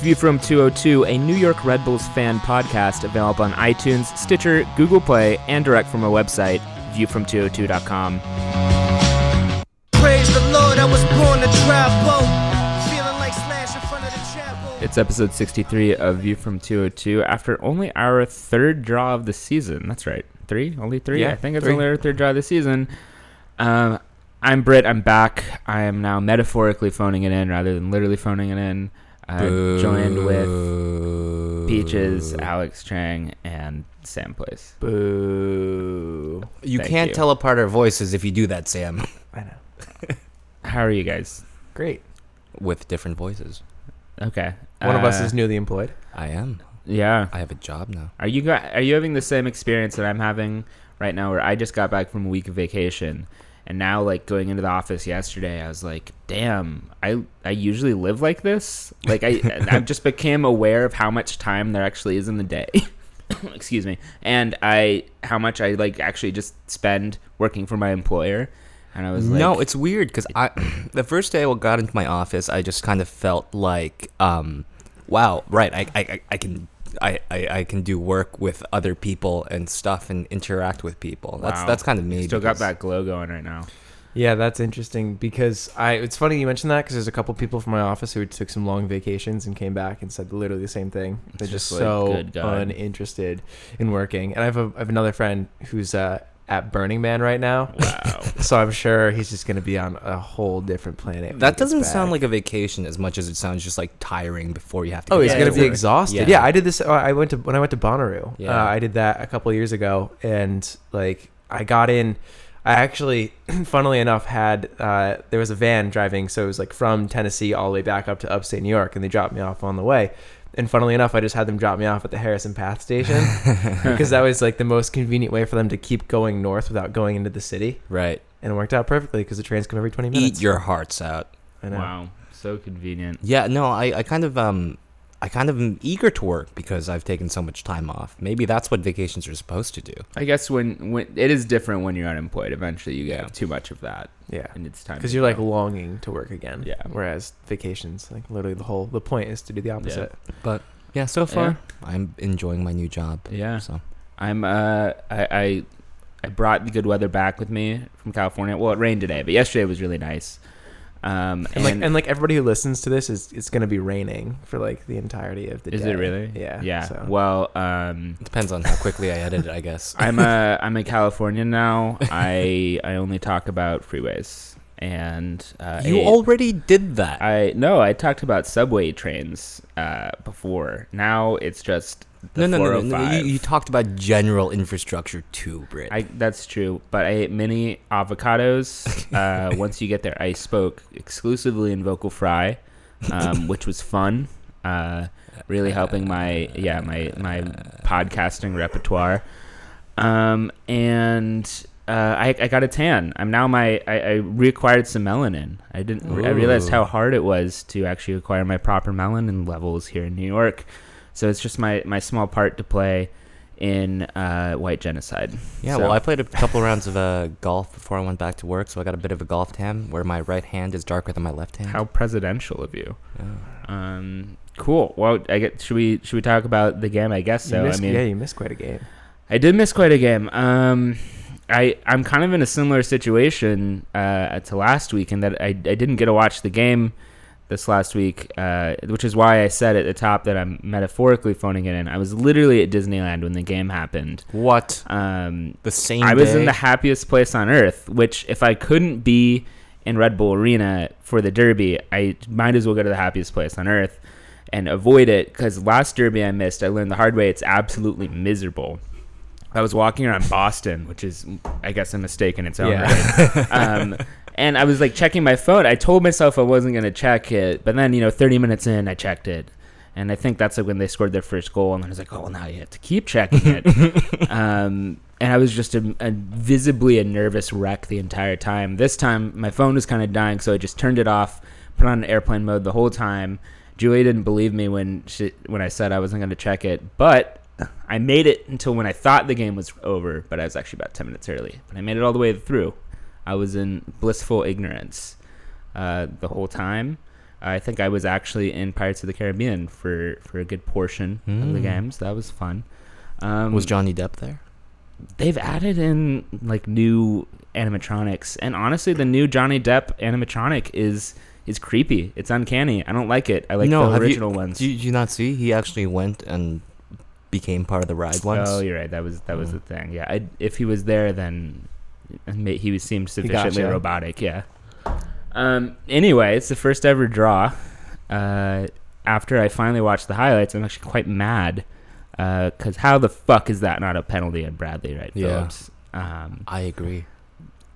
It's View from 202, a New York Red Bulls fan podcast available on iTunes, Stitcher, Google Play, and direct from our website, viewfrom202.com. Praise the Lord, I was born to travel. Feeling like Slash in front of the chapel. It's episode 63 of View from 202 after only our third draw of the season. That's right. Three? Only three? Yeah, I think it's three. only our third draw of the season. Um, I'm Brit. I'm back. I am now metaphorically phoning it in rather than literally phoning it in. Uh, joined with Peaches, Alex Chang, and Sam Place. Boo. You Thank can't you. tell apart our voices if you do that, Sam. I know. How are you guys? Great. With different voices. Okay. One of us Uh, is newly employed. I am. Yeah. I have a job now. Are you got, Are you having the same experience that I'm having right now, where I just got back from a week of vacation, and now like going into the office yesterday, I was like, damn, I I usually live like this. Like I I just became aware of how much time there actually is in the day. Excuse me, and I how much I like actually just spend working for my employer, and I was like, no, it's weird because I, the first day I got into my office, I just kind of felt like, um, wow, right, I, I, I- I can. I, I, I can do work with other people and stuff and interact with people. That's Wow. that's kind of me. still got that glow going right now. Yeah, that's interesting because I. It's funny you mentioned that because there's a couple people from my office who took some long vacations and came back and said literally the same thing. They're It's just, just like, so good uninterested in working. And I have a, I have another friend who's uh, at Burning Man right now, Wow. so I'm sure he's just gonna be on a whole different planet. That doesn't sound like a vacation as much as it sounds just like tiring before you have to. Get Oh, get he's gonna be exhausted. Yeah. Yeah. I did this. uh, I went to when I went to Bonnaroo. Yeah. Uh, I did that a couple of years ago, and like I got in. I actually, funnily enough, had uh, there was a van driving, so it was like from Tennessee all the way back up to upstate New York, and they dropped me off on the way. And funnily enough, I just had them drop me off at the Harrison PATH station because that was like the most convenient way for them to keep going north without going into the city, Right. and it worked out perfectly because the trains come every twenty minutes. Eat your hearts out. I know. Wow. So convenient. Yeah, no, I, I kind of um I kind of am eager to work because I've taken so much time off. Maybe that's what vacations are supposed to do. I guess when, when it is different when you're unemployed. Eventually, you Yeah. get too much of that, Yeah. and it's time because you're like longing to work again. Yeah. Whereas vacations, like literally the whole the point is to do the opposite. But yeah, so far I'm enjoying my new job. yeah. So I'm uh I, I I brought the good weather back with me from California. Well, it rained today, but yesterday was really nice. Um, And, like and like everybody who listens to this is it's gonna be raining for like the entirety of the day. is day. it really? Yeah. Yeah. so. Well, um, it depends on how quickly I edit it, I guess. I'm a I'm a Californian now. I I only talk about freeways and uh, you a- already did that. I no, I talked about subway trains uh, before. Now it's just the no, no, no, no, no. You, you talked about general infrastructure too, Brit. I that's true, but I ate mini avocados. Uh, once you get there, I spoke exclusively in vocal fry, um, which was fun. Uh, really helping my yeah my my podcasting repertoire. Um, and uh, I, I got a tan. I'm now my I, I reacquired some melanin. I didn't. I realized how hard it was to actually acquire my proper melanin levels here in New York. So it's just my my small part to play in uh, white genocide. yeah, So- well, I played a couple rounds of uh, golf before I went back to work, so I got a bit of a golf tan where my right hand is darker than my left hand. How presidential of you. Yeah. Um, cool. Well, I get. Should we should we talk about the game? I guess so. missed, I mean, yeah, you missed quite a game. I did miss quite a game. Um, I I'm kind of in a similar situation uh, to last week in that I I didn't get to watch the game this last week, uh, which is why I said at the top that I'm metaphorically phoning it in. I was literally at Disneyland when the game happened. What? Um, The same I was in the happiest place on earth, which if I couldn't be in Red Bull Arena for the Derby, I might as well go to the happiest place on earth and avoid it because last Derby I missed, I learned the hard way it's absolutely miserable. I was walking around Boston, which is, I guess, a mistake in its own Yeah. right. Um, and I was like checking my phone. I told myself I wasn't going to check it, but then, you know, 30 minutes in, I checked it. And I think that's like when they scored their first goal. And then I was like, oh, well, now you have to keep checking it. um, and I was just a, a visibly a nervous wreck the entire time. This time, my phone was kind of dying, so I just turned it off, put on airplane mode the whole time. Julia didn't believe me when she, when I said I wasn't going to check it, but I made it until when I thought the game was over, but I was actually about 10 minutes early. But I made it all the way through. I was in blissful ignorance uh, the whole time, I think I was actually in Pirates of the Caribbean for for a good portion of the Mm. games. That was fun. Um, Was Johnny Depp there? they've added in like new animatronics, and honestly, the new Johnny Depp animatronic is is creepy. It's uncanny. I don't like it. I like no, the have you- original ones. Did you, you not see? He actually went and became part of the ride once. Oh, you're right. That was that was Mm. the thing. Yeah, I, if he was there, then he was seemed sufficiently gotcha. robotic. Yeah. Um. Anyway, it's the first ever draw. Uh, after I finally watched the highlights, I'm actually quite mad. Uh, cause how the fuck is that not a penalty on Bradley, right? Yeah. Um, I agree.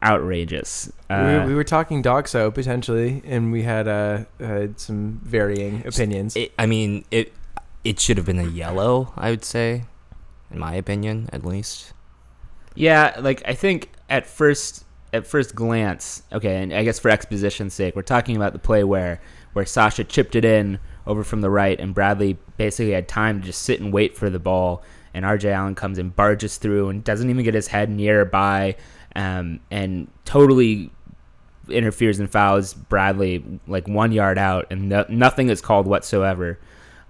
outrageous. we, Uh, were, we were talking DOGSO potentially, and we had uh, had some varying opinions. It, I mean, it it should have been a yellow. I would say, in my opinion, at least. Yeah, like I think at first at first glance, okay, and I guess for exposition's sake, we're talking about the play where where Sacha chipped it in over from the right, and Bradley basically had time to just sit and wait for the ball, and RJ Allen comes and barges through and doesn't even get his head nearby, um, and totally interferes and fouls Bradley like one yard out, and no, nothing is called whatsoever.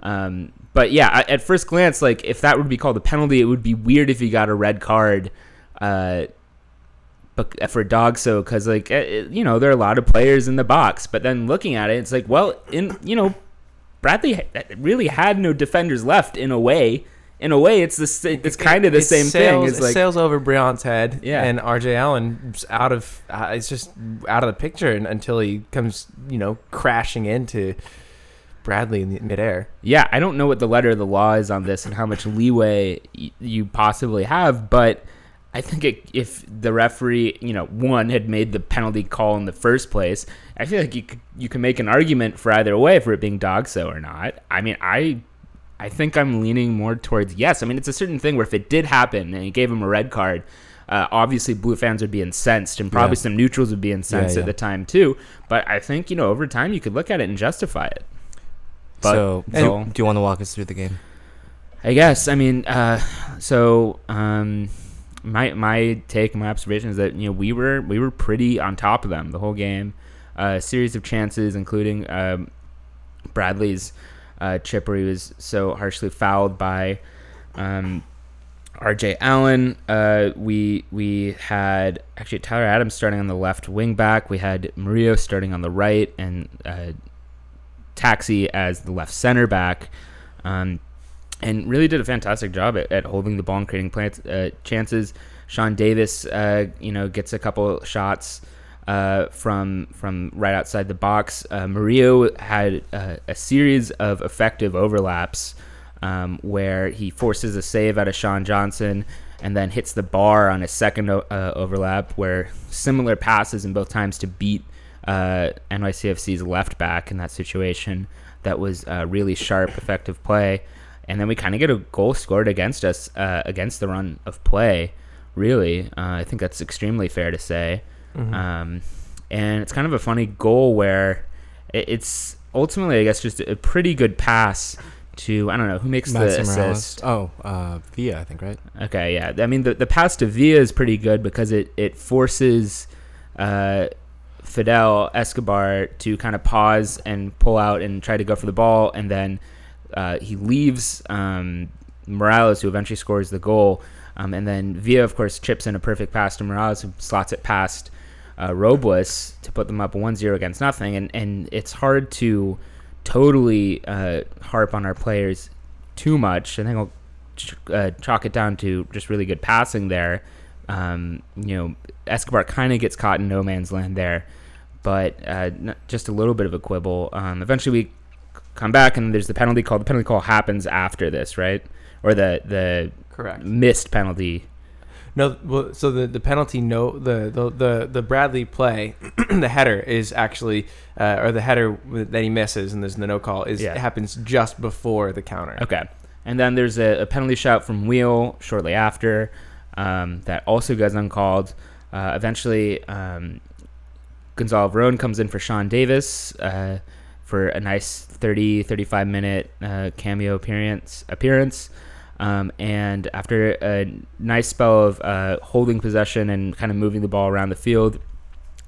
Um, but yeah, I, at first glance, like if that would be called a penalty, it would be weird if he got a red card. Uh, but for DOGSO because like eh, eh, you know there are a lot of players in the box, but then looking at it, it's like well in you know Bradley really had no defenders left in a way. In a way, it's the it's kind of the It same thing. It's it like sails over Briant's head, Yeah. and RJ Allen's out of uh, it's just out of the picture until he comes, you know, crashing into Bradley in the midair. Yeah, I don't know what the letter of the law is on this and how much leeway y- you possibly have, but I think it, if the referee, you know, one had made the penalty call in the first place, I feel like you could, you can make an argument for either way for it being DOGSO or not. I mean, I I think I'm leaning more towards yes. I mean, it's a certain thing where if it did happen and he gave him a red card, uh, obviously blue fans would be incensed and probably Yeah. some neutrals would be incensed Yeah, at the time too. But I think you know over time you could look at it and justify it. But- so, do, do you want to walk us through the game? I guess. I mean, uh, so um, my my take, my observation is that you know we were we were pretty on top of them the whole game. A series of chances, including um, Bradley's uh, chip where he was so harshly fouled by um, R.J. Allen. Uh, we we had actually Tyler Adams starting on the left wing back. We had Murillo starting on the right, and uh, Taxi as the left center back. Um, and really did a fantastic job at, at holding the ball and creating plants, uh, chances. Sean Davis, uh, you know, gets a couple shots uh, from from right outside the box. Uh, Murillo had a series of effective overlaps um, where he forces a save out of Sean Johnson and then hits the bar on a second uh, overlap where similar passes in both times to beat uh, NYCFC's left back in that situation. That was really sharp, effective play. And then we kind of get a goal scored against us uh, against the run of play. Really, uh, I think that's extremely fair to say. Um, and it's kind of a funny goal where it, it's ultimately, I guess, just a pretty good pass to I don't know who makes the Madison Moralez. assist. Oh, uh, Villa, I think, right? Okay, yeah. I mean, the, the pass to Villa is pretty good because it, it forces uh, Fidel Escobar to kind of pause and pull out and try to go for the ball. And then uh, he leaves um, Moralez, who eventually scores the goal. Um, and then Villa, of course, chips in a perfect pass to Moralez, who slots it past uh, Robles to put them up 1 0 against nothing. And, and it's hard to totally uh, harp on our players too much. I think I'll ch- uh, chalk it down to just really good passing there. Um, you know, Escobar kind of gets caught in no man's land there, but uh, just a little bit of a quibble. Um, eventually, we come back and there's the penalty call. The penalty call happens after this, right? Or the the Correct. missed penalty. No, well, so the, the penalty no the, the the the Bradley play, the header is actually uh, or the header that he misses and there's the no call is Yeah. happens just before the counter. Okay. And then there's a, a penalty shout from Wheel shortly after um, that also goes uncalled. Uh, eventually, um, Gonzalo Veron comes in for Sean Davis uh, for a nice 30, 35 minute uh, cameo appearance. appearance. Um, and after a nice spell of uh, holding possession and kind of moving the ball around the field,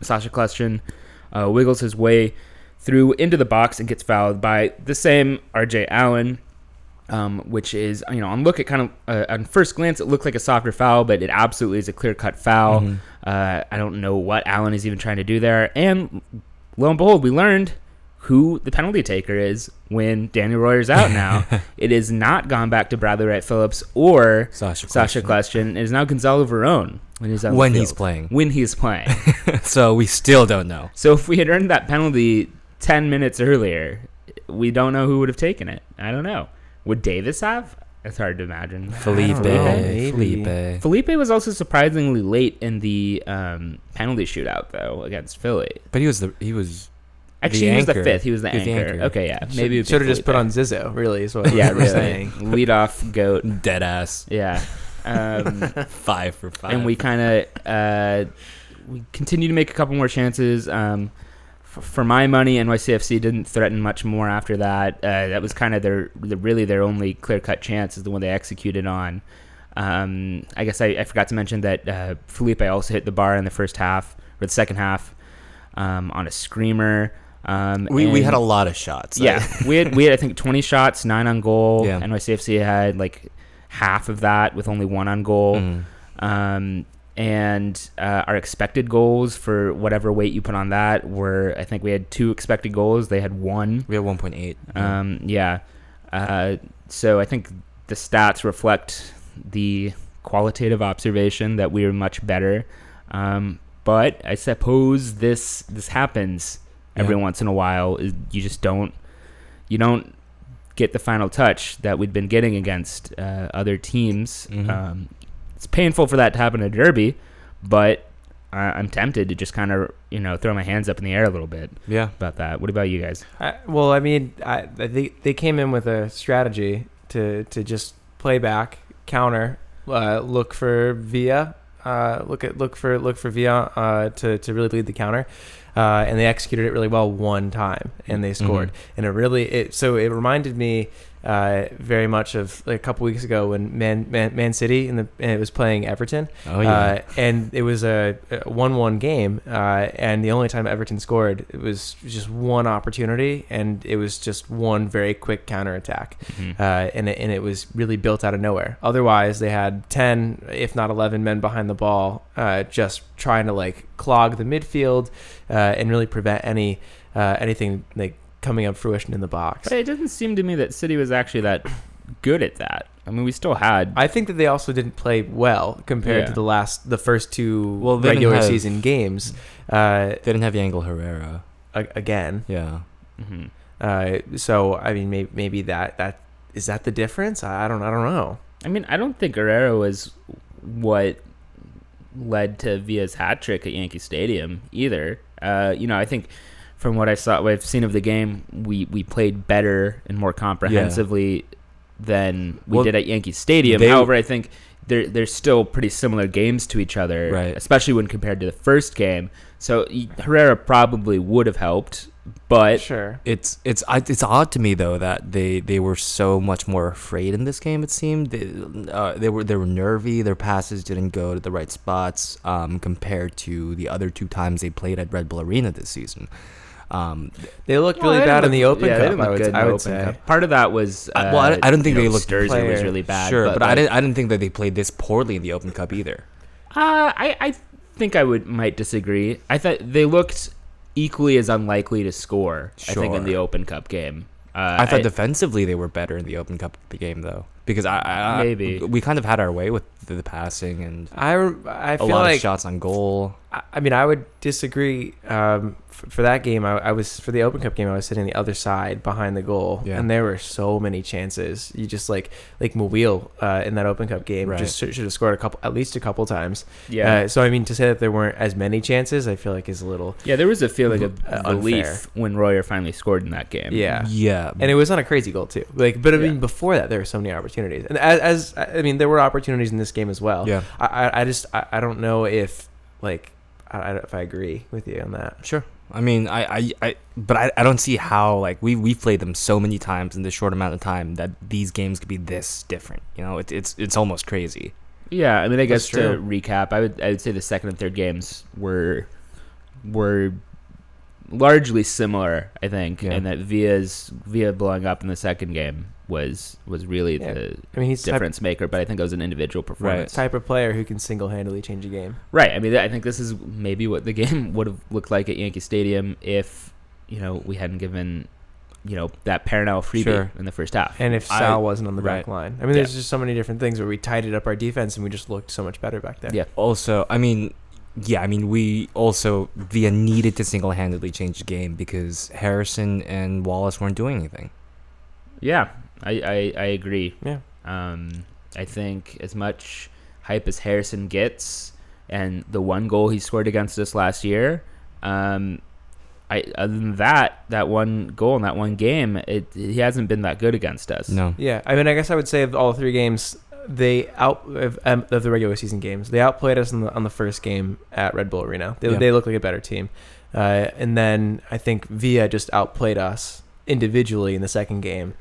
Sacha Kljestan uh, wiggles his way through into the box and gets fouled by the same RJ Allen, um, which is you know on look at kind of uh, on first glance it looked like a softer foul, but it absolutely is a clear cut foul. Mhm. Uh, I don't know what Allen is even trying to do there, and lo and behold, we learned who the penalty taker is when Daniel Royer's out now. it is not gone back to Bradley Wright Phillips or Sacha Sacha Kljestan. Kljestan. It is now Gonzalo Veron when he's when he's playing. When he's playing. so we still don't know. so if we had earned that penalty ten minutes earlier, we don't know who would have taken it. I don't know. Would Davis have? It's hard to imagine. Felipe. Felipe. Felipe was also surprisingly late in the um, penalty shootout though against Philly. But he was the he was Actually, he was the fifth. He was the He was the anchor. anchor. Okay, yeah. Maybe should have just put on Zizzo. Really, is what Yeah, we're really. saying. Lead off goat. dead ass. Yeah. Um, Five for five. and we kind of uh, we continue to make a couple more chances. Um, f- for my money, NYCFC didn't threaten much more after that. Uh, that was kind of their, the, really their only clear cut chance is the one they executed on. Um, I guess I, I forgot to mention that uh, Felipe also hit the bar in the first half or the second half um, on a screamer. Um, we, we had a lot of shots. yeah, we had we had I think 20 shots, nine on goal. Yeah. NYCFC had like half of that with only one on goal. Mm. Um, and uh, our expected goals for whatever weight you put on that were I think we had two expected goals. They had one. We had 1.8. Um, yeah. Uh, so I think the stats reflect the qualitative observation that we are much better. Um, but I suppose this this happens every Yeah. once in a while. You just don't you don't get the final touch that we'd been getting against uh, other teams. Mhm. Um, it's painful for that to happen at Derby, but I I'm tempted to just kind of you know throw my hands up in the air a little bit yeah. about that. What about you guys? I, well, I mean, I, they they came in with a strategy to to just play back, counter, uh, look for Villa, uh, look at look for look for Villa uh, to to really lead the counter, uh, and they executed it really well one time, and they scored. And it really it so it reminded me. Uh, very much of like a couple weeks ago when Man Man, Man City the and it was playing Everton, Oh yeah. uh, and it was a one-one game, uh, and the only time Everton scored, it was just one opportunity, and it was just one very quick counterattack, Mhm. uh, and it, and it was really built out of nowhere. Otherwise, they had ten, if not eleven, men behind the ball, uh, just trying to like clog the midfield, uh, and really prevent any uh, anything like coming up fruition in the box. But it doesn't seem to me that City was actually that good at that. I mean, we still had. I think that they also didn't play well compared Yeah. to the last, the first two Well, regular have- season games. Uh, they didn't have Yangel Herrera. a- again. Yeah. Mhm. Uh, so I mean, maybe, maybe that that is that the difference. I I don't I don't know. I mean, I don't think Herrera was what led to Villa's hat trick at Yankee Stadium either. Uh, you know, I think from what I saw, what I've seen of the game, we we played better and more comprehensively than we Well, did at Yankee Stadium. they- However, I think they're they're still pretty similar games to each other, Right. especially when compared to the first game. So Herrera probably would have helped, but Sure. It's it's I- it's odd to me though that they, they were so much more afraid in this game. It seemed they, uh, they were they were nervy. Their passes didn't go to the right spots um, compared to the other two times they played at Red Bull Arena this season. Um, They looked Well, really they bad didn't in the Open yeah, Cup. I would, I would say. Cup. Part of that was, uh, I- well, I, I don't think they know, looked player- was really bad. Sure, but, I like- didn't I didn't think that they played this poorly in the Open Cup either. Uh, I, I think I would might disagree. I thought they looked equally as unlikely to score. I think in the Open Cup game. Uh, I thought defensively they were better in the Open Cup game though, because I, I I- Maybe. we kind of had our way with the, the passing and I I a feel lot like of shots on goal. I I mean, I would disagree. Um, f- for that game, I, I was for the Open Cup game. I was sitting the other side behind the goal, Yeah. and there were so many chances. You just like like Muyl uh, in that Open Cup game, Right. just should, should have scored a couple, at least a couple times. yeah, Uh, so I mean, to say that there weren't as many chances, I feel like is a little yeah. There was a feeling of Uh, relief when Royer finally scored in that game. yeah. Yeah, And it was on a crazy goal too. Like, but I mean, Yeah. before that, there were so many opportunities, and as, as I mean, there were opportunities in this game as well. yeah, I, I, I just, I, I don't know if, like, I, I, if I agree with you on that. sure. I mean, I, I, I but I, I don't see how like we we played them so many times in this short amount of time that these games could be this different. You know, it's it's it's almost crazy. yeah. I mean, I guess to recap, I would I would say the second and third games were were largely similar, I think, Yeah. and that Villa's Villa blowing up in the second game was was really Yeah. the I mean, he's the type, difference maker. But I think it was an individual performance. type of player who can single handedly change a game. Right. I mean, I think this is maybe what the game would have looked like at Yankee Stadium if you know we hadn't given you know that Paranel freebie Sure. in the first half. And if I- Sal wasn't on the back line, I mean, there's just so many different things where we tidied up our defense and we just looked so much better back there. Yeah. Also, I mean, yeah, I mean, we also Villa needed to single-handedly change the game because Harrison and Wallace weren't doing anything. Yeah, I, I, I agree. Yeah. Um, I think as much hype as Harrison gets, and the one goal he scored against us last year, um, I other than that, that one goal in that one game, it he hasn't been that good against us. No. Yeah, I mean, I guess I would say of all three games, they out of, um, of the regular season games, they outplayed us on the on the first game at Red Bull Arena. They, Yeah. they look like a better team, uh, and then I think Villa just outplayed us individually in the second game,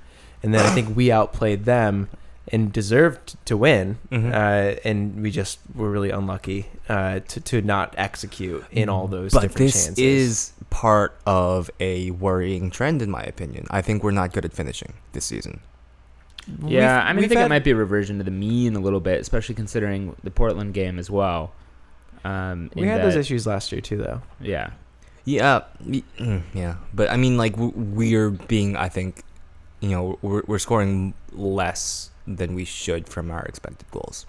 and then I think we outplayed them and deserved to win, Mhm. uh, and we just were really unlucky uh, to to not execute in all those but different this chances. is part of a worrying trend, in my opinion. I think we're not good at finishing this season. Yeah, We've- I mean, I think had- it might be a reversion to the mean a little bit, especially considering the Portland game as well. Um, we in had those issues last year too, though. Yeah, Yeah, mm, yeah, but I mean, like we're being, I think, you know, we're we're scoring less than we should from our expected goals.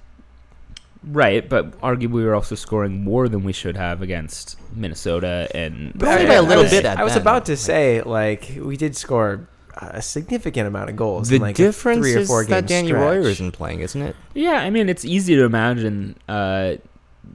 right. But arguably, we were also scoring more than we should have against Minnesota and. But only by a I little was- bit at I was then. about to say, like, we did score a significant amount of goals. The in like difference three or is four that Danny stretch. Royer isn't playing, isn't it? Yeah, I mean, it's easy to imagine uh,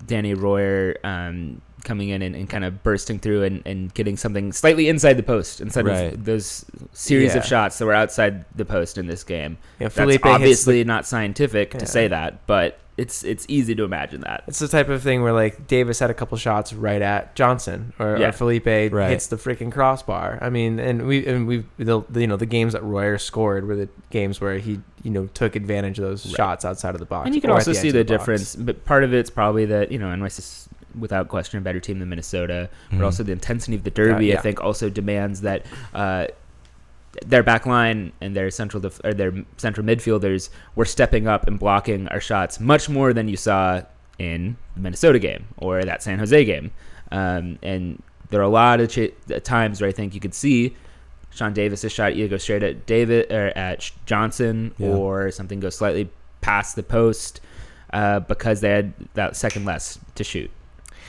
Danny Royer um, coming in and, and kind of bursting through and, and getting something slightly inside the post instead Right. of those series Yeah. of shots that were outside the post in this game. You know, That's Felipe hits the- obviously not scientific Yeah. to say that, but it's it's easy to imagine that. It's the type of thing where like Davis had a couple shots right at Johnson, or, Yeah. or Felipe Right. hits the freaking crossbar. I mean, and we and we the, the you know the games that Royer scored were the games where he you know took advantage of those Right. shots outside of the box. And you can also the see edge the difference, but part of it's probably that you know NYC is without question a better team than Minnesota, but also the intensity of the derby. yeah. I think also demands that uh, their back line and their central def- or their central midfielders were stepping up and blocking our shots much more than you saw in the Minnesota game or that San Jose game. Um, and there are a lot of ch- times where I think you could see Sean Davis's shot either go straight at David or at Johnson Yeah. or something go slightly past the post uh, because they had that second less to shoot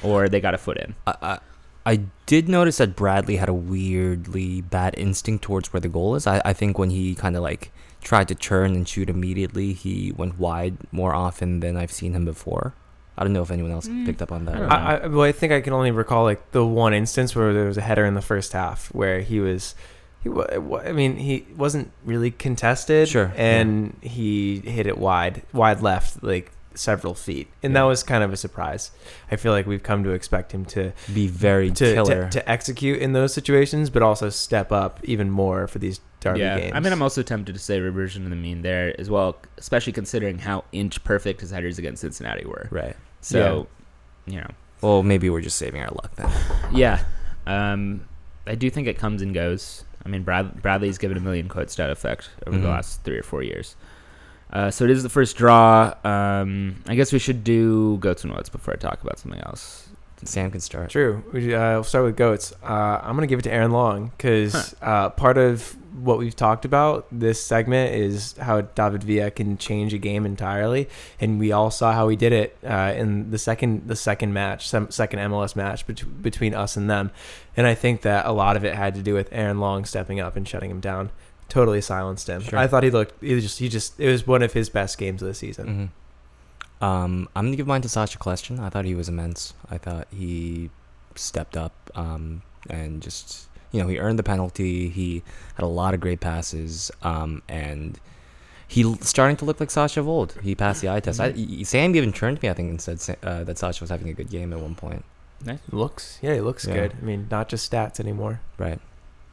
or they got a foot in. I, I, I did notice that Bradley had a weirdly bad instinct towards where the goal is. I, I think when he kind of like tried to turn and shoot immediately, he went wide more often than I've seen him before. I don't know if anyone else Mm, picked up on that. I or don't not. I, I, well, I think I can only recall like the one instance where there was a header in the first half where he was, he, wa- wa- I mean, he wasn't really contested, Sure, and he hit it wide, wide left, like several feet, and that was kind of a surprise. I feel like we've come to expect him to Be very to, killer. to to execute in those situations, but also step up even more for these derby yeah, games. I mean, I'm also tempted to say reversion to the mean there as well, especially considering how inch perfect his headers against Cincinnati were. right. So, you know, Well, maybe we're just saving our luck then. yeah, um, I do think it comes and goes. I mean, Brad, Bradley's given a million quotes to that effect over the Mhm. last three or four years. Uh, so it is the first draw. Um, I guess we should do goats and notes before I talk about something else. Sam can start. True. We, uh, we'll start with goats. Uh, I'm gonna give it to Aaron Long because uh, part of what we've talked about this segment is how David Villa can change a game entirely, and we all saw how he did it uh, in the second the second match, sem- second MLS match bet- between us and them, and I think that a lot of it had to do with Aaron Long stepping up and shutting him down. Totally silenced him. Sure. I thought he looked. He was just. He just. It was one of his best games of the season. hmm Um, I'm gonna give mine to Sacha Kljestan. I thought he was immense. I thought he stepped up um, and just you know he earned the penalty. He had a lot of great passes um, and he l- starting to look like Sacha of old. He passed the eye test. I, y- Sam even turned to me I think and said uh, that Sacha was having a good game at one point. Looks. Yeah, he looks Yeah. good. I mean, not just stats anymore. Right.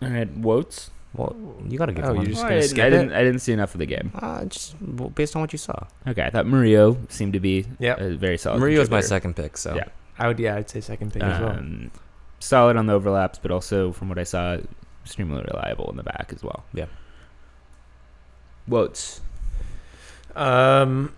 All right, Wotes. Well, you gotta give Oh, one. you just Well, gonna I, skip I didn't. I didn't see enough of the game. uh, just well, based on what you saw. Okay, I thought Murillo seemed to be Yep. a very solid. Marie was my contributor. second pick, so Yeah. I would. Yeah, I'd say second pick as well. Um, solid on the overlaps, but also from what I saw, extremely reliable in the back as well. Yeah. Wotes. Um,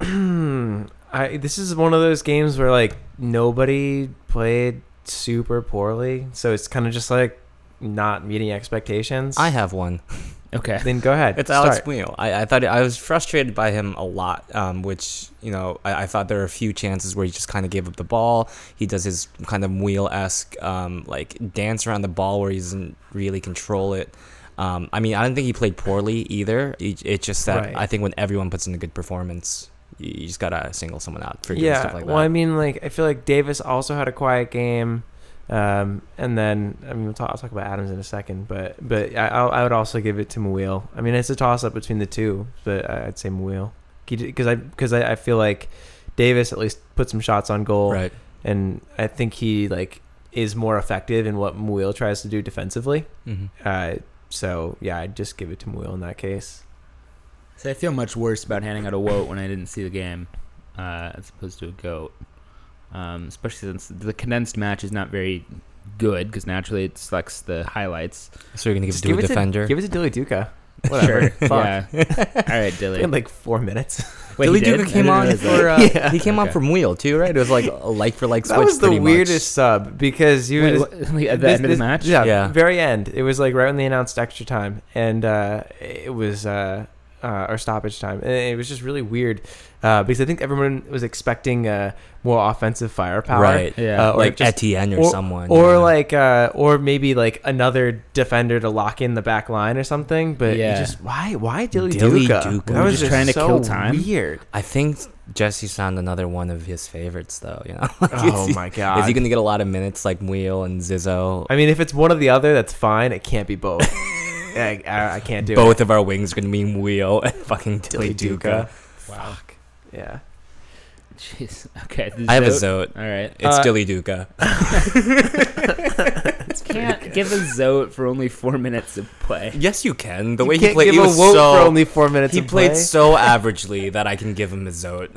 I this is one of those games where like nobody played super poorly, so it's kind of just like not meeting expectations. I have one. Okay. then go ahead. It's Alex start. Muyl. I, I thought I was frustrated by him a lot, um, which you know I, I thought there were a few chances where he just kind of gave up the ball. He does his kind of wheel esque um, like dance around the ball where he doesn't really control it. Um, I mean, I don't think he played poorly either. It- It's just that Right. I think when everyone puts in a good performance, you, you just gotta single someone out for doing Yeah. stuff like that. well, I mean, like I feel like Davis also had a quiet game. Um, and then I mean, we'll talk, I'll talk about Adams in a second, but but I, I'll- I would also give it to Muyl. I mean, it's a toss up between the two, but I- I'd say Muyl because I because I, I feel like Davis at least put some shots on goal, right. and I think he like is more effective in what Muyl tries to do defensively. hmm Uh, so yeah, I'd just give it to Muyl in that case. So I feel much worse about handing out a wote when I didn't see the game, uh, as opposed to a goat. Um, especially since the condensed match is not very good, because naturally it selects the highlights. So you're gonna give Just it to a give it defender. to give it to Dilly Duka. Whatever. Sure. Fuck. Yeah. All right, Dilly. In like four minutes. Wait, Billy he did? Duka came on for uh, Yeah. he came on from Wheel too, right? It was like a like for like switch. that was the pretty much. weirdest sub because you Wait, was what- like at the this- end of the match. Yeah, Yeah. very end. It was like right when they announced extra time, and uh, it was uh, uh, or stoppage time, and it was just really weird uh, because I think everyone was expecting uh, more offensive firepower, right? Yeah. Uh, or like just- Etienne or, or- someone, or yeah. like uh, or maybe like another defender to lock in the back line or something. But Yeah. yeah. just why why Dilly, Dilly Duka? Duka. That We're was just just trying to so kill time? Weird. I think Jesse found another one of his favorites, though. You know, Like, Oh he- my god. Is he going to get a lot of minutes like Wheel and Zizzo? I mean, if it's one or the other, that's fine. It can't be both. I, I, I can't do it. Both it. of our wings are going to be Wheel and fucking Dilly Dilly Duka. Wow. Yeah. Jeez. Okay. the I have a Zote- Zote. All right. It's Uh, Dilly Duka. Can't give a Zote for only four minutes of play. Yes, you can. The You way he can't played, give he a was vote so. for only four minutes. he of played play. so averagely that I can give him a Zote.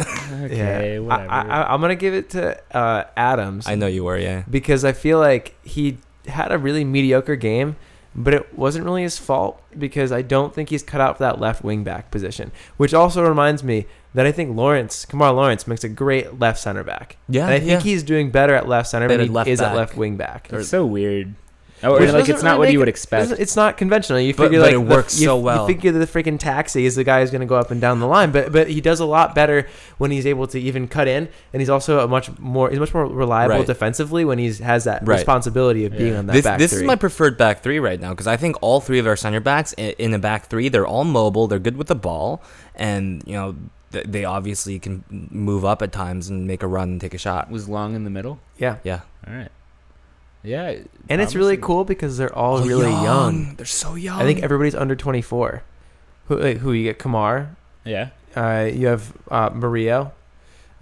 Okay. yeah. Whatever. I, I, I'm gonna give it to uh, Adams. I know you were, yeah. because I feel like he had a really mediocre game, but it wasn't really his fault because I don't think he's cut out for that left wing back position. Which also reminds me that I think Lawrence, Kemar Lawrence, makes a great left center back. Yeah, and I think yeah. he's doing better at left center Better than he left is at left wing back. it's so weird. Oh, Which like doesn't it's not really what make you would expect. doesn't- It's not conventional. You But- figure but like it the- works you, so well. You figure the freaking taxi is the guy who's going to go up and down the line, but but he does a lot better when he's able to even cut in, and he's also a much more he's much more reliable Right. defensively when he has that Right. responsibility of being Yeah. on that this back this three. is my preferred back three right now because I think all three of our center backs i- in the back three they're all mobile, they're good with the ball, and you know th- they obviously can move up at times and make a run and take a shot. was long in the middle. yeah. Yeah, All right. Yeah. And it's really cool because they're all really young. They're so young. I think everybody's under 24. Who, like, who you get? Kemar. Yeah. Uh, you have uh, Mario.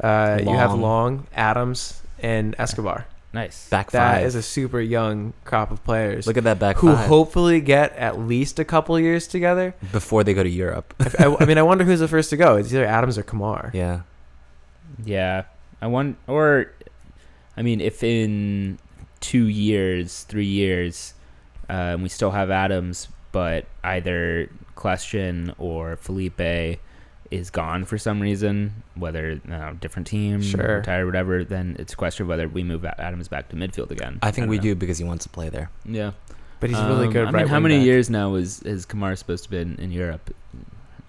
Uh, you have Long. Long, Adams, and Escobar. Nice. back That five. is a super young crop of players Look at that back who five hopefully get at least a couple years together. before they go to Europe. I, I- I mean, I wonder who's the first to go. It's either Adams or Kemar. yeah, Yeah. I want, or, I mean, if in two years, three years, um, we still have Adams, but either Kljestan or Felipe is gone for some reason, whether uh, different team, Sure. retired, whatever, then it's a question of whether we move Adams back to midfield again. I think don't we know. do because he wants to play there. Yeah. But he's really Um, good. I right mean, how many back. years now is is Kemar supposed to be in, in Europe?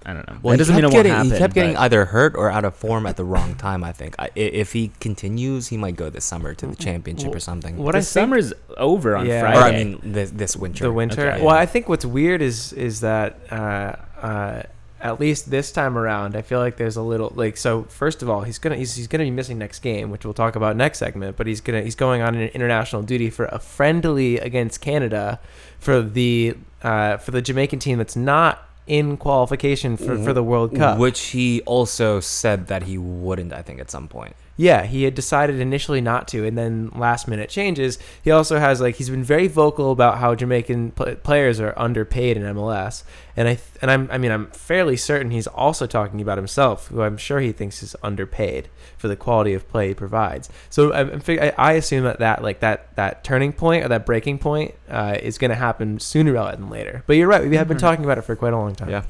I don't know. Well, that he doesn't mean it kept won't getting, happen. He kept getting but- either hurt or out of form at the wrong time. I think I, i- if he continues, he might go this summer to the championship or something. What the I think- summer's over on Yeah. Friday. or I mean, this, this winter. the winter. Okay. Well, I think what's weird is is that uh, uh, at least this time around, I feel like there's a little like so. First of all, he's gonna he's, he's gonna be missing next game, which we'll talk about next segment. But he's gonna he's going on an international duty for a friendly against Canada for the uh, for the Jamaican team that's not in qualification for, for mm-hmm. the World Cup. Which he also said that he wouldn't, I think, at some point. Yeah, he had decided initially not to, and then last minute changes. He also has like he's been very vocal about how Jamaican pl- players are underpaid in MLS, and I th- and I'm I mean I'm fairly certain he's also talking about himself, who I'm sure he thinks is underpaid for the quality of play he provides. So I, I'm fig- I I assume that that like that that turning point or that breaking point uh, is going to happen sooner rather than later. But you're right, we have been Mhm. talking about it for quite a long time. Yeah.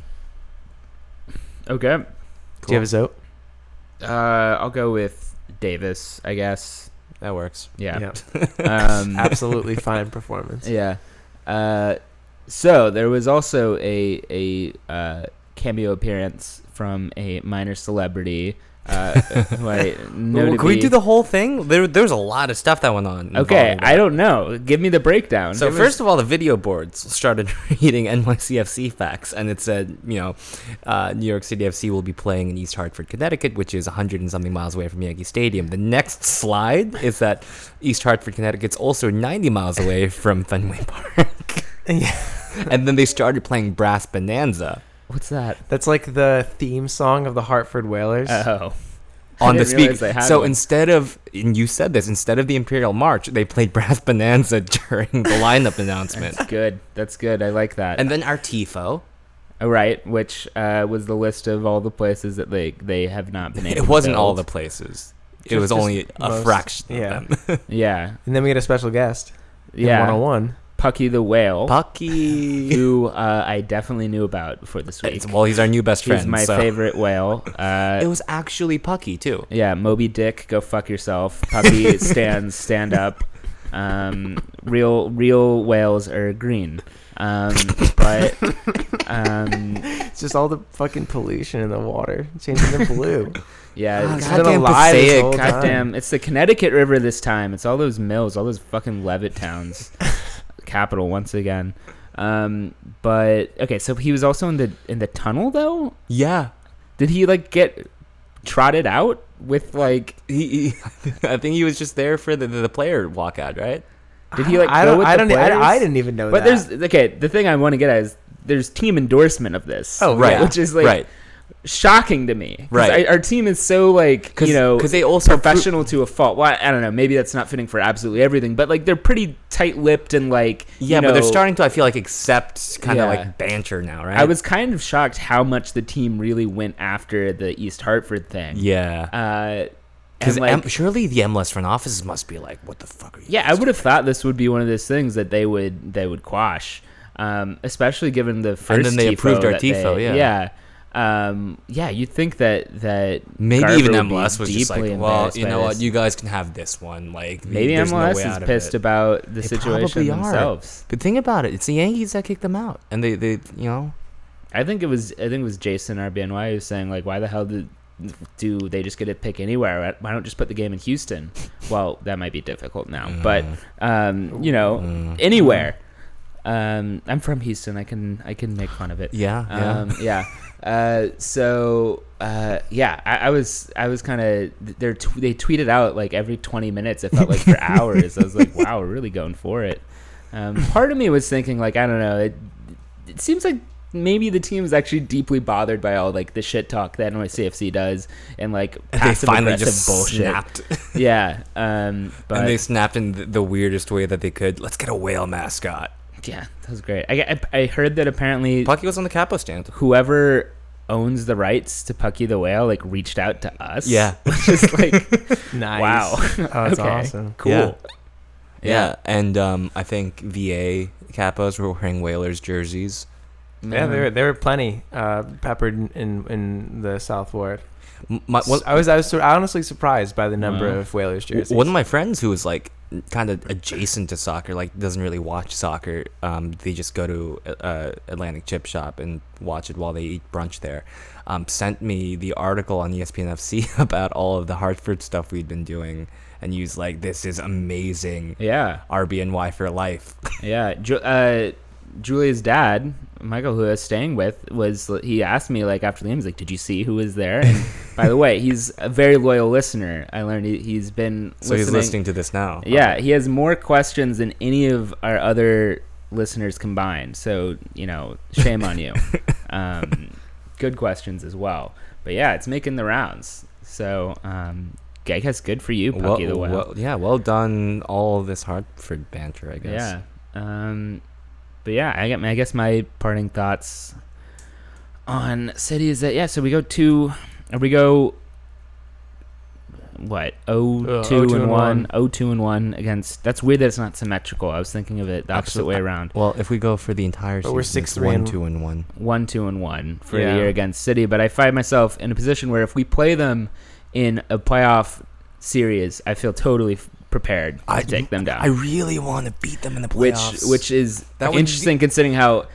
Okay. Do you have a vote? Uh, I'll go with Davis, I guess. That works. Yeah. Um, Absolutely fine performance. Yeah. Uh, so there was also a a uh, cameo appearance from a minor celebrity uh, who I know to Can we do the whole thing? There, there's a lot of stuff that went on. Okay, I don't know. Give me the breakdown. So Give first us- of all, the video boards started reading NYCFC facts, and it said, you know, uh, New York City FC will be playing in East Hartford, Connecticut, which is 100 and something miles away from Yankee Stadium. The next slide is that East Hartford, Connecticut's also 90 miles away from Fenway Park. Yeah. and then they started playing Brass Bonanza what's that? That's like the theme song of the Hartford Whalers. Oh, I on the didn't speak. So one. instead of, and you said this, instead of the Imperial March, they played Brass Bonanza during the lineup announcement. that's good. That's good. I like that. And then our tifo. Oh, right, which uh, was the list of all the places that they they have not been able. It wasn't to all the build. places. It was only a most- fraction yeah. of them. Yeah, And then we get a special guest. yeah. One on one. Pucky the whale, Pucky. who uh, I definitely knew about before this week. It's- well, he's our new best He's friend. my so- favorite whale. Uh, It was actually Pucky too. yeah, Moby Dick, go fuck yourself. Puppy stands, stand up. Um, real, real whales are green. Um, but um, It's just all the fucking pollution in the water, changing to blue. yeah, Ah, it's It's been a goddamn lie this Passaic, whole time. goddamn. It's the Connecticut River this time. It's all those mills, all those fucking Levitt towns. Capital once again. Um, but okay, so he was also in the in the tunnel though. Yeah. Did he like get trotted out with like? He, he I think he was just there for the, the player walkout, right? Did he like I go don't. with I the don't. I, players? I didn't even know But that. there's okay. The thing I want to get at is there's team endorsement of this. Oh, Right. which is like right. Shocking to me. Right. I, our team is so like you know because they also pro- professional to a fault. Well, I don't know. Maybe that's not fitting for absolutely everything, but like they're pretty tight-lipped and like yeah, you but they're starting to. I feel like accept kind of Yeah. like banter now, right? I was kind of shocked how much the team really went after the East Hartford thing. Yeah. Uh, Because like, surely the MLS front offices must be like, what the fuck are you? yeah, I would have thought this would be one of those things that they would they would quash, um, especially given the first. And then they tifo approved our that they- yeah. yeah. Um, yeah, you'd think that that Maybe Garber even MLS was just like, well, you know what, you guys can have this one. Like, Maybe no MLS way is pissed about the They situation themselves. But think about it, it's the Yankees that kicked them out, and they, they, you know, I think it was I think it was Jason RBNY who was saying like, why the hell did do they just get to pick anywhere? Why don't just put the game in Houston? Well, that might be difficult now, but um, you know, Mm. anywhere. Um, I'm from Houston. I can I can make fun of it. yeah, yeah. Um, yeah. Uh, so uh, yeah, I, I was I was kind of they tw- they tweeted out like every 20 minutes. It felt like for hours. I was like, wow, we're really going for it. Um, part of me was thinking like I don't know. It, it seems like maybe the team is actually deeply bothered by all like the shit talk that NYCFC does and like they finally just bullshit. snapped, Yeah. Um, but and they snapped in the, the weirdest way that they could. Let's get a whale mascot. Yeah, that was great. I, I, I heard that apparently Pucky was on the capo stand. whoever owns the rights to Pucky the Whale like reached out to us. Yeah. Which is like nice. wow. Oh, that's Okay. awesome. Cool. Yeah. Yeah. Yeah, and um, I think VA capos were wearing Whalers jerseys. Yeah, there there were plenty uh, peppered in, in in the South Ward. My, one, I was I was sur- honestly surprised by the number Wow. of Whalers jerseys. one of my friends who was like kind of adjacent to soccer, like doesn't really watch soccer. Um, they just go to uh, Atlantic Chip Shop and watch it while they eat brunch there. Um, sent me the article on ESPN FC about all of the Hartford stuff we'd been doing, and he was like, "This is amazing, Yeah. RBNY for life." Yeah. Uh, Julia's dad, Michael, who I was staying with, was he asked me like after the game, he's like, "Did you see who was there?" And by the way, he's a very loyal listener. I learned he, he's been so he's listening to this now. Yeah, he has more questions than any of our other listeners combined. So you know, shame on you. Um, good questions as well. But yeah, it's making the rounds. So um, I guess good for you, Well, the Whale. well, yeah, well done. All this Hartford banter, I guess. Yeah. Um, but yeah, I, get, I guess my parting thoughts on City is that yeah. So we go two, or we go what oh Uh, two 0-2 and and one, one. oh two and one against. That's weird that it's not symmetrical. I was thinking of it the opposite Actually, way around. Well, if we go for the entire But season, we're it's 6-3 one, and- two, and one. one, two, and one for Yeah. the year against City. But I find myself in a position where if we play them in a playoff series, I feel totally f- prepared to I- take them down. I really want to beat them in the playoffs. which which is That would interesting considering how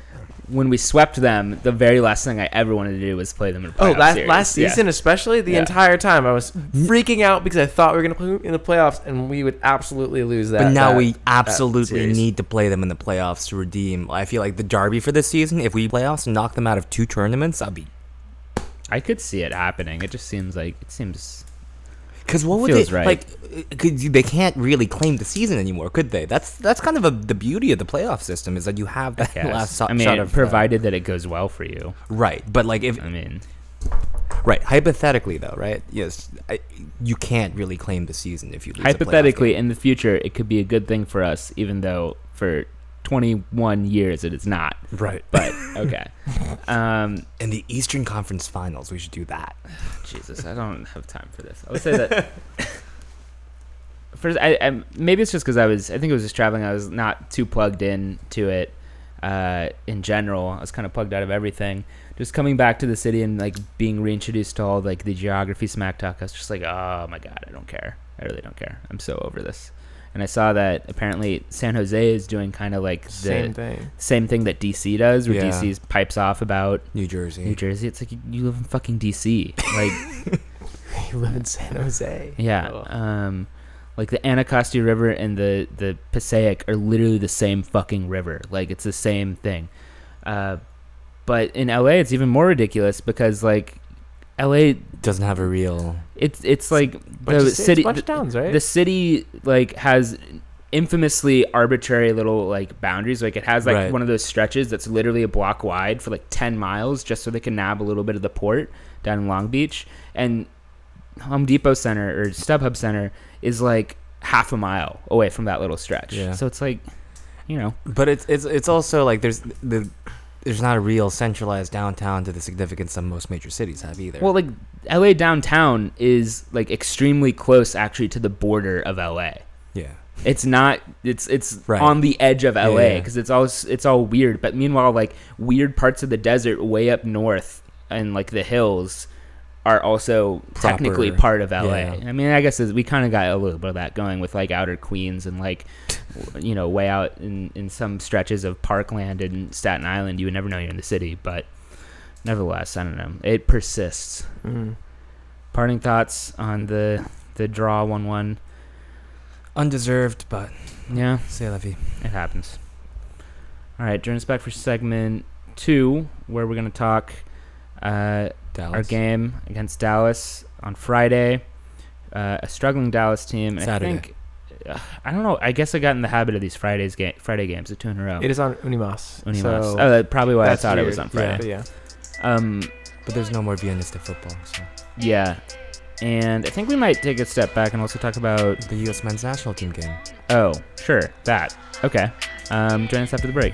when we swept them, the very last thing I ever wanted to do was play them in a Oh, last, series. last Yeah. season especially, the Yeah. entire time I was freaking out because I thought we were gonna play in the playoffs and we would absolutely lose that. but now that- we absolutely need to play them in the playoffs to redeem. I feel like the derby for this season. If we playoffs and knock them out of two tournaments, I'll be. I could see it happening. It just seems like it seems Because what would Feels they right. like? Could they can't really claim the season anymore, could they? That's that's kind of a, the beauty of the playoff system is that you have that yes. last so- I mean, shot of uh, provided that it goes well for you. right. But like if I mean, right hypothetically though, right? Yes, I, you can't really claim the season if you lose hypothetically, in the future, it could be a good thing for us, even though for 21 years it is not. right. But okay. um, In the Eastern Conference Finals, we should do that. Jesus, I don't have time for this. I would say that. First, I, I maybe it's just because I was. I think it was just traveling. I was not too plugged in to it. Uh, in general, I was kind of plugged out of everything. Just coming back to the city and like being reintroduced to all like the geography smack talk. I was just like, oh my god, I don't care. I really don't care. I'm so over this. And I saw that apparently San Jose is doing kind of like the same thing. same thing that DC does, where Yeah. DC's pipes off about New Jersey. New Jersey. It's like you, you live in fucking DC. Like You live in San Jose. Yeah. Ugh. Um, like the Anacostia River and the the Passaic are literally the same fucking river. Like it's the same thing. Uh, but in LA, it's even more ridiculous because like LA, Doesn't have a real. it's it's like Bunch the of ci- city. bunch of towns, right? The city like has infamously arbitrary little like boundaries. Like it has like Right. one of those stretches that's literally a block wide for like ten miles, just so they can nab a little bit of the port down in Long Beach. And Home Depot Center or StubHub Center is like half a mile away from that little stretch. Yeah. So it's like, you know, But it's it's it's also like there's the there's not a real centralized downtown to the significance some most major cities have either. well, like LA downtown is like extremely close actually to the border of LA. yeah. It's not. It's it's Right. on the edge of Yeah, LA yeah. because it's all it's all weird. But meanwhile, like weird parts of the desert way up north and like the hills are also technically part of LA. yeah. I mean, I guess we kind of got a little bit of that going with like outer Queens and like you know way out in in some stretches of Parkland and Staten Island. You would never know you're in the city, but nevertheless, I don't know. It persists. Mm. Parting thoughts on the the draw one one. Undeserved, but Yeah. say la vie. It happens. All right, join us back for segment two, where we're going to talk uh, Dallas. our game against Dallas on Friday. Uh, a struggling Dallas team. and Saturday. I think, uh, I don't know. I guess I got in the habit of these Fridays game, Friday games, the two in a row. It is on Unimas. Unimas. So oh, that's probably why I that's thought it was weird. on Friday. Yeah, but yeah. Um, But there's no more Viennistic football. So yeah, and I think we might take a step back and also talk about. the U.S. men's national team game. Oh, sure, that. Okay. Um, join us after the break.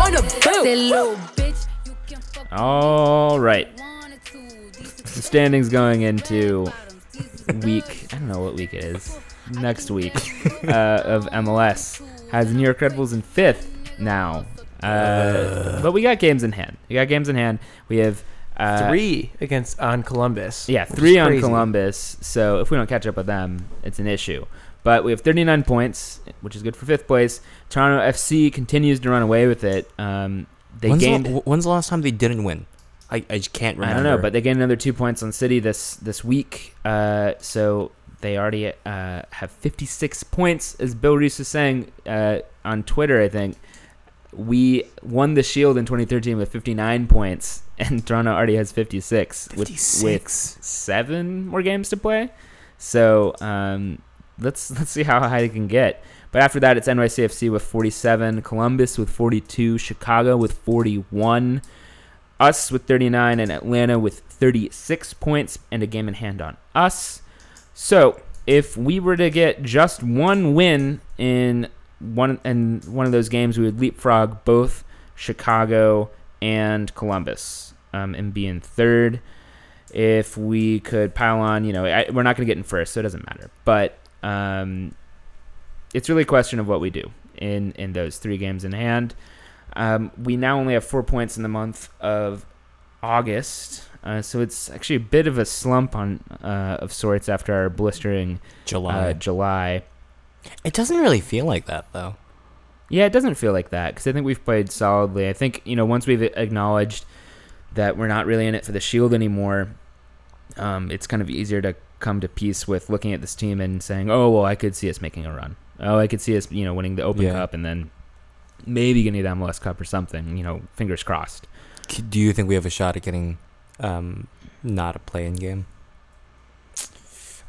wanna build. Say, little bitch, you can fuck All right. wanted to. These The standings going into week. I don't know what week it is. Next week uh, of MLS has the New York Red Bulls in fifth now. Uh, but we got games in hand. We got games in hand. We have uh, Three against on Columbus. Yeah, three on crazy. Columbus. So if we don't catch up with them, it's an issue. But we have 39 points, which is good for fifth place. Toronto FC continues to run away with it. Um, they when's, gained. the, when's the last time they didn't win? I, I just can't remember. I don't know, but they gained another two points on City this this week. Uh, so they already uh, have 56 points, as Bill Reese is saying uh, on Twitter. I think we won the Shield in 2013 with 59 points, and Toronto already has 56 with, with seven more games to play. So um, let's let's see how high they can get. But after that, it's NYCFC with 47, Columbus with 42, Chicago with 41, us with 39, and Atlanta with 36 points and a game in hand on us. So if we were to get just one win in one in one of those games, we would leapfrog both Chicago and Columbus um, and be in third. If we could pile on, you know, I, we're not going to get in first, so it doesn't matter. But um, it's really a question of what we do in in those three games in hand. Um, we now only have four points in the month of August, uh, so it's actually a bit of a slump on uh, of sorts after our blistering July. uh, July. it doesn't really feel like that though. Yeah, it doesn't feel like that because I think we've played solidly. I think you know once we've acknowledged that we're not really in it for the shield anymore, um, it's kind of easier to come to peace with looking at this team and saying, "Oh, well, I could see us making a run. Oh, I could see us, you know, winning the Open Yeah. Cup and then maybe getting the MLS Cup or something. You know, fingers crossed." Do you think we have a shot at getting um, not a play-in game?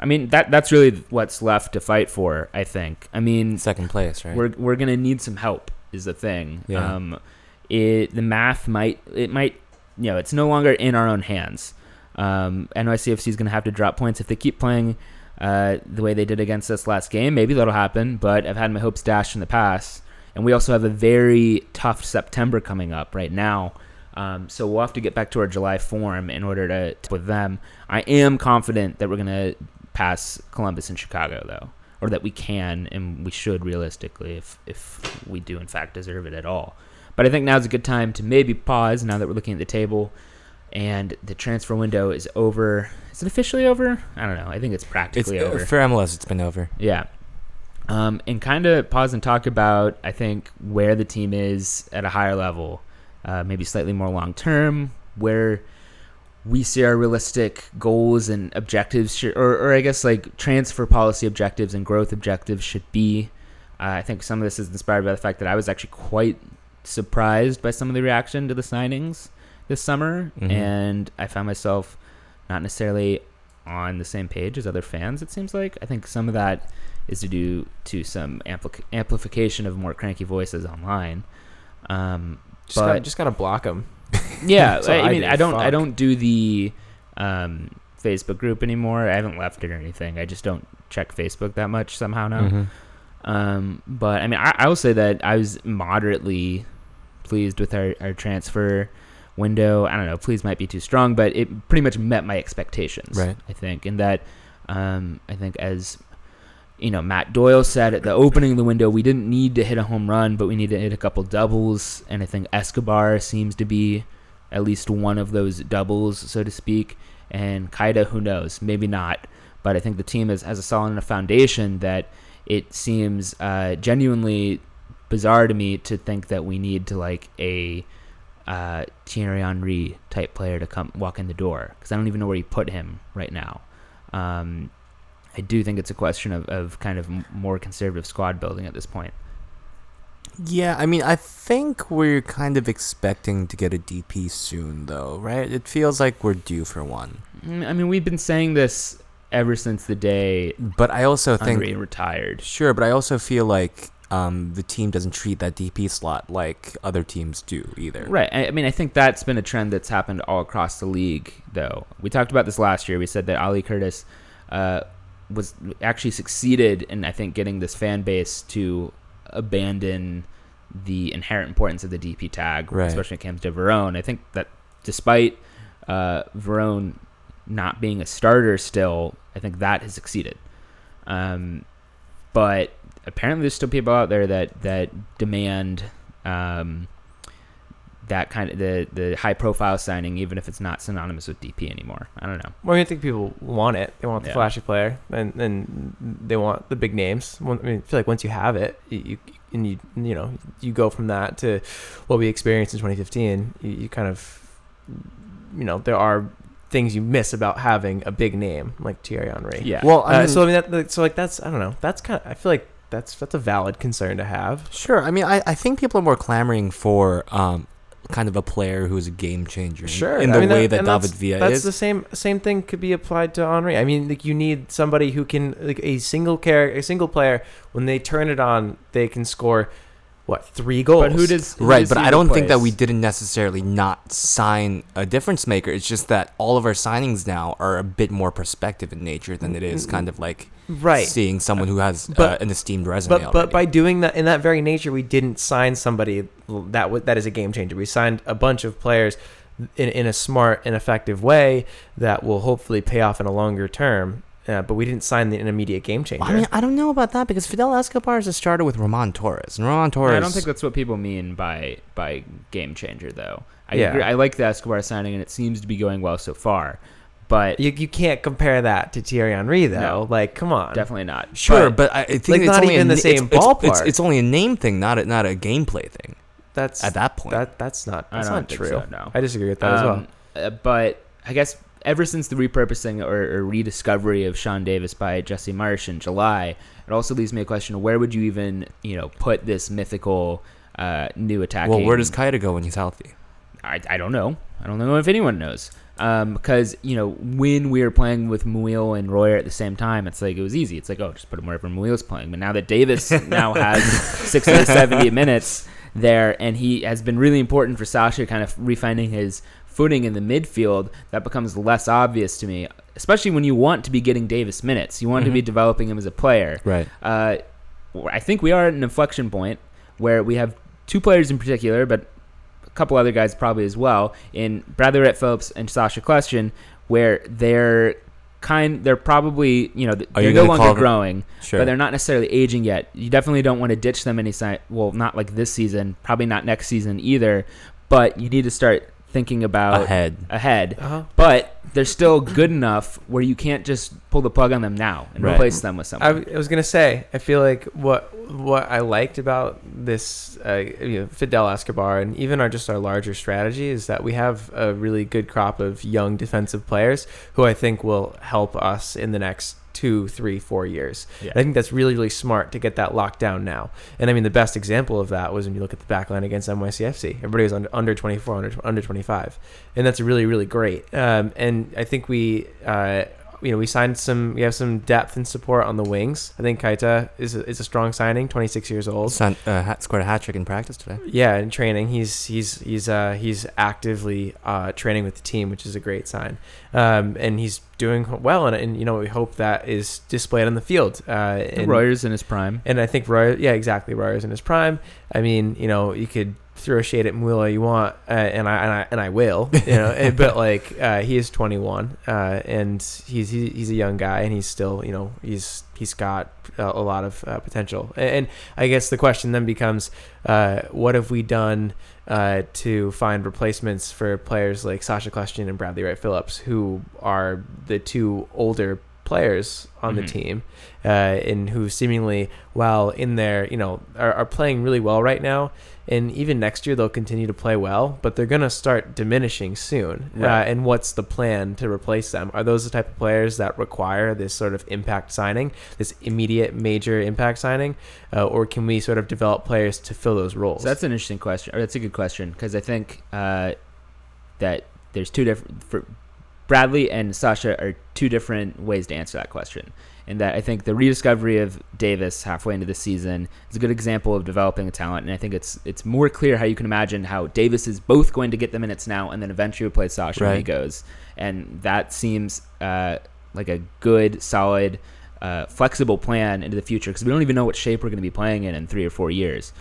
I mean, that that's really what's left to fight for. I think. I mean, Second place, right? we're we're gonna need some help. Is the thing. Yeah. Um, it the math might it might you know it's no longer in our own hands. Um, NYCFC is gonna have to drop points if they keep playing uh, the way they did against us last game. Maybe that'll happen. But I've had my hopes dashed in the past, and we also have a very tough September coming up right now. Um, so we'll have to get back to our July form in order to, to with them. I am confident that we're gonna pass Columbus and Chicago though, or that we can and we should realistically if if we do in fact deserve it at all. But I think now's a good time to maybe pause now that we're looking at the table and the transfer window is over. Is it officially over? I don't know. I think it's it's practically uh, over. for MLS. It's been over. Yeah. Um, and kind of pause and talk about, I think, where the team is at a higher level, uh, maybe slightly more long term, where we see our realistic goals and objectives, should, or, or I guess like transfer policy objectives and growth objectives should be. Uh, I think some of this is inspired by the fact that I was actually quite surprised by some of the reaction to the signings this summer, Mhm. and I found myself not necessarily on the same page as other fans. It seems like I think some of that is to do to some ampli- amplification of more cranky voices online. Um, Just gotta, but just gotta block them. yeah, I, I mean, do, I don't, I don't do the um, Facebook group anymore. I haven't left it or anything. I just don't check Facebook that much somehow now. Mhm. Um, but I mean, I, I will say that I was moderately pleased with our, our transfer window. I don't know, please might be too strong, but it pretty much met my expectations. Right. I think, and that um, I think as you know, Matt Doyle said at the opening of the window, we didn't need to hit a home run, but we need to hit a couple doubles, and I think Escobar seems to be at least one of those doubles, so to speak. And Kaida, who knows, maybe not, but I think the team is, has a solid enough foundation that it seems uh, genuinely bizarre to me to think that we need to like a uh, Thierry Henry type player to come walk in the door because I don't even know where you put him right now. Um, I do think it's a question of, of kind of more conservative squad building at this point. Yeah, I mean, I think we're kind of expecting to get a DP soon, though, right? It feels like we're due for one. Mm, I mean, we've been saying this ever since the day But I also think Henry retired. Sure, but I also feel like um, the team doesn't treat that DP slot like other teams do either. Right. I, mean, I think that's been a trend that's happened all across the league, though. We talked about this last year. We said that Ali Curtis uh, was actually succeeded in, I think, getting this fan base to abandon the inherent importance of the DP tag, Right. especially when it comes to Veron. I think that despite uh, Veron not being a starter still, I think that has succeeded. Um, but apparently, there's still people out there that that demand um, that kind of the the high profile signing, even if it's not synonymous with DP anymore. I don't know. Well, I think people want it. They want the Yeah. flashy player, and and they want the big names. I mean, I feel like once you have it, you, you and you you know you go from that to what we experienced in 2015. You, you kind of you know there are things you miss about having a big name like Thierry Henry. Yeah. Well, I Uh, mean, so I mean, that, so like that's I don't know. That's kind of I feel like that's that's a valid concern to have. sure. I mean, I, I think people are more clamoring for um, kind of a player who's a game changer. Sure, In I the mean, way that- that, David that's- Villa That's is. the same same thing could be applied to Henri. I mean, like you need somebody who can like a single character, a single player. When they turn it on, they can score what three goals? But who does who Right, does but I don't think that we didn't necessarily not sign a difference maker. It's just that all of our signings now are a bit more perspective in nature than it is kind of like right? seeing someone who has uh, an esteemed resume. But but by doing that in that very nature, we didn't sign somebody that w- that is a game changer. We signed a bunch of players in in a smart and effective way that will hopefully pay off in a longer term. Uh, but we didn't sign the, intermediate game changer. I mean, I don't know about that because Fidel Escobar is a starter with Ramon Torres, and Ramon Torres. I don't think that's what people mean by by game changer, though. I Yeah. agree. I like the Escobar signing, and it seems to be going well so far. But you, you can't compare that to Thierry Henry though. No. Like, come on. definitely not. Sure, But but I I think like, it's not only even a, the it's- same it's, It's, ballpark. it's only a name thing, not a, not a gameplay thing. That's At that point, that that's not I that's don't not think true. so, no. I disagree with that as well. Um, uh, but I guess ever since the repurposing or, or rediscovery of Sean Davis by Jesse Marsch in July, it also leaves me a question: of Where would you even, you know, put this mythical uh, new attacking? well, where does Kaida go when he's healthy? I, I don't know. I don't know if anyone knows. Um, because you know when we were playing with Muyl and Royer at the same time, it's like it was easy. It's like oh, just put him wherever Muyl's playing. But now that Davis now has sixty to seventy minutes there, and he has been really important for Sacha, kind of refining his footing in the midfield. That becomes less obvious to me, especially when you want to be getting Davis minutes. You want to be Mhm. developing him as a player Right. uh, I think we are at an inflection point where we have two players in particular, but a couple other guys probably as well, in Bradley Wright Phillips and Sacha Kljestan, where they're kind, they're probably, you know, they're you no longer growing, Sure. but they're not necessarily aging yet. You definitely don't want to ditch them any sign. Well, not like this season, probably not next season either. But you need to start thinking about ahead. ahead. Uh-huh. But they're still good enough where you can't just pull the plug on them now and Right. replace them with something. I, someone. w- I was gonna say, I feel like what what I liked about this uh, you know, Fidel Escobar and even our just our larger strategy is that we have a really good crop of young defensive players who I think will help us in the next two, three, four years. Yeah. I think that's really really smart to get that locked down now. And I mean, the best example of that was when you look at the back line against NYCFC. Everybody was under, under 24, under, under 25, and that's really really great. Um, and I think we. Uh, you know, we signed some. We have some depth and support on the wings. I think Kaita is a, is a strong signing. Twenty six years old. Son, uh, scored a hat trick in practice today. Yeah, in training, he's he's he's uh, he's actively uh, training with the team, which is a great sign. Um, and he's doing well, and, and you know we hope that is displayed on the field. Uh, and, Royers in his prime. and I think Roy, yeah, exactly. Royer's in his prime. I mean, you know, you could throw a shade at Muila you want, uh, and I and I and I will, you know. but like, uh, he is 21, uh, and he's he, he's a young guy, and he's still, you know, he's he's got a, a lot of uh, potential. And, and I guess the question then becomes, uh, what have we done? Uh, to find replacements for players like Sacha Kljestan and Bradley Wright Phillips, who are the two older players on the Mhm. team, uh, and who seemingly, while in there, you know, are, are playing really well right now. And even next year, they'll continue to play well, but they're going to start diminishing soon. Uh, and what's the plan to replace them? Are those the type of players that require this sort of impact signing, this immediate major impact signing, uh, or can we sort of develop players to fill those roles? So that's an interesting question. Or that's a good question because I think uh, that there's two different. For Bradley and Sacha are two different ways to answer that question. And that I think the rediscovery of Davis halfway into the season is a good example of developing a talent. And I think it's it's more clear how you can imagine how Davis is both going to get the minutes now and then eventually replace Sacha when he goes. And that seems uh, like a good, solid, uh, flexible plan into the future because we don't even know what shape we're going to be playing in in three or four years.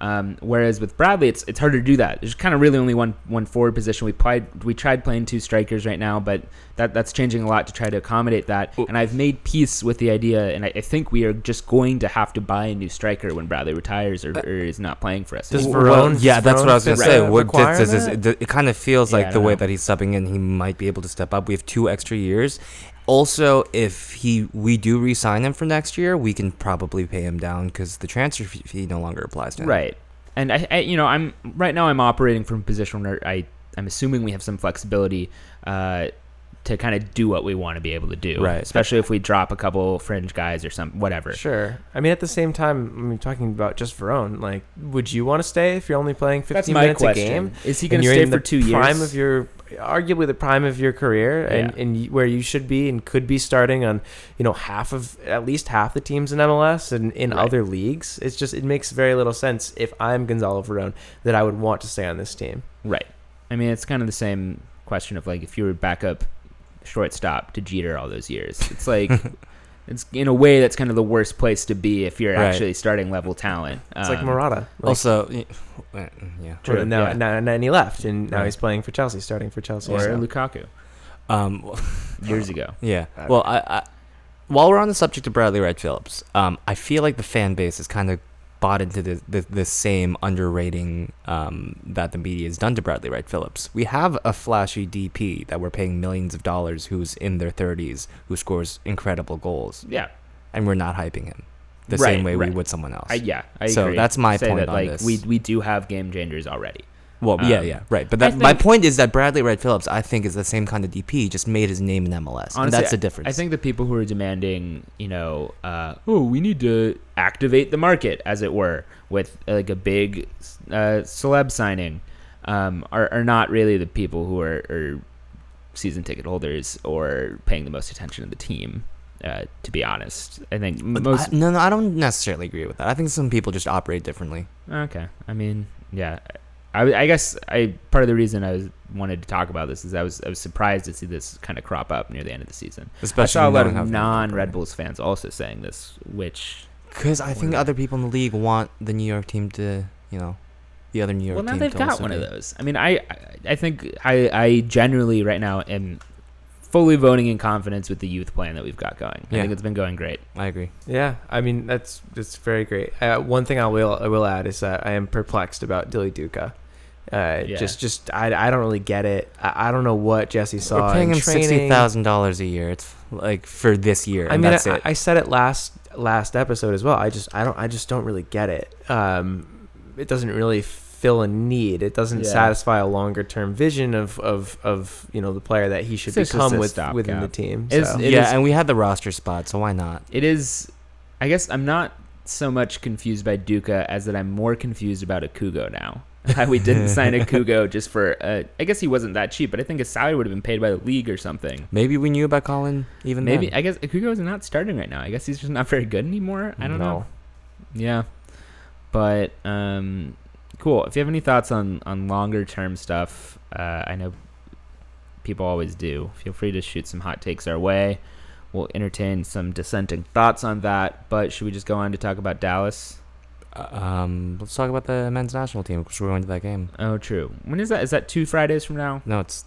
Um, whereas with Bradley, it's it's harder to do that. There's kind of really only one one forward position. We played we tried playing two strikers right now, but that that's changing a lot to try to accommodate that. And I've made peace with the idea, and I, I think we are just going to have to buy a new striker when Bradley retires or, or is not playing for us. Does anymore. Veron- Well, yeah, does that's what I was gonna say. What does, does, requirement? does- it kind of feels Yeah, like the don't way know. that he's subbing in, he might be able to step up. We have two extra years. Also, if he we do re-sign him for next year, we can probably pay him down because the transfer fee no longer applies to him. Right. And I, I, you know, I'm right now. I'm operating from a position where I, I'm assuming we have some flexibility uh, to kind of do what we want to be able to do. Right. Especially if we drop a couple fringe guys or some whatever. Sure. I mean, at the same time, I mean, talking about just Veron, like, would you want to stay if you're only playing 15 That's my minutes question. a game? Is he going to stay in for the two prime years? of your, arguably the prime of your career, and, Yeah. and where you should be and could be starting on, you know, half of at least half the teams in MLS and in Right. other leagues. It's just it makes very little sense if I'm Gonzalo Veron that I would want to stay on this team. right. I mean, it's kind of the same question of like if you were backup shortstop to Jeter all those years. It's like. It's in a way that's kind of the worst place to be if you're Right. actually starting level talent. It's like Um, Morata. Like, Also, uh, yeah. True. True, Now, yeah. now, and he left, and now Right. he's playing for Chelsea, starting for Chelsea. or so. Lukaku Um, years ago. Yeah. Well, I, I, while we're on the subject of Bradley Wright Phillips, um, I feel like the fan base is kind of bought into the, the, the same underrating um, that the media has done to Bradley Wright Phillips. We have a flashy DP that we're paying millions of dollars who's in their 30s, who scores incredible goals, Yeah, and we're not hyping him the Right, same way right. we would someone else. I, yeah, I So agree. that's my Say point that, on like, this. We we do have game changers already. Well, yeah, um, yeah, right. But that, my point is that Bradley Wright Phillips, I think, is the same kind of DP, just made his name in MLS, and that's the difference. I think the people who are demanding, you know, uh, oh, we need to activate the market, as it were, with uh, like a big uh, celeb signing, um, are, are not really the people who are, are season ticket holders or paying the most attention to the team. Uh, to be honest, I think most. I- no, no, I don't necessarily agree with that. I think some people just operate differently. Okay, I mean, yeah, I, I guess I part of the reason I was wanted to talk about this is I was I was surprised to see this kind of crop up near the end of the season. Especially I saw a lot of non Red Bulls fans also saying this, which Because I think other people in the league want the New York team to, you know, the other New York well now team. they've to got one of those. I mean, I I, I think I I generally right now am fully voting in confidence with the youth plan that we've got going. I think it's been going great. I agree. Yeah, I mean that's that's very great. Uh, one thing I will I will add is that I am perplexed about Dilly Duka. Uh, Yeah. Just just I, I don't really get it. I, I don't know what Jesse saw. We're paying in him training. sixty thousand dollars a year. It's like for this year. I and mean, that's I, it. I said it last last episode as well. I just I don't I just don't really get it. Um, it doesn't really fill a need. It doesn't Yeah. satisfy a longer term vision of, of of you know the player that he should It's become with stopgap. within the team. So. it yeah, is- and we had the roster spot, so why not? It is. I guess I'm not so much confused by Duka as that I'm more confused about Akugo now. We didn't sign Akugo just for. Uh, I guess he wasn't that cheap, but I think his salary would have been paid by the league or something. Maybe we knew about Collin even then. Maybe then. I guess Akugo is not starting right now. I guess he's just not very good anymore. I don't know. Yeah, but um, cool. If you have any thoughts on on longer term stuff, uh, I know people always do. Feel free to shoot some hot takes our way. We'll entertain some dissenting thoughts on that. But should we just go on to talk about Dallas? Uh, um, let's talk about the men's national team because we're going to that game. Oh, true. When is that? Is that two Fridays from now? No, it's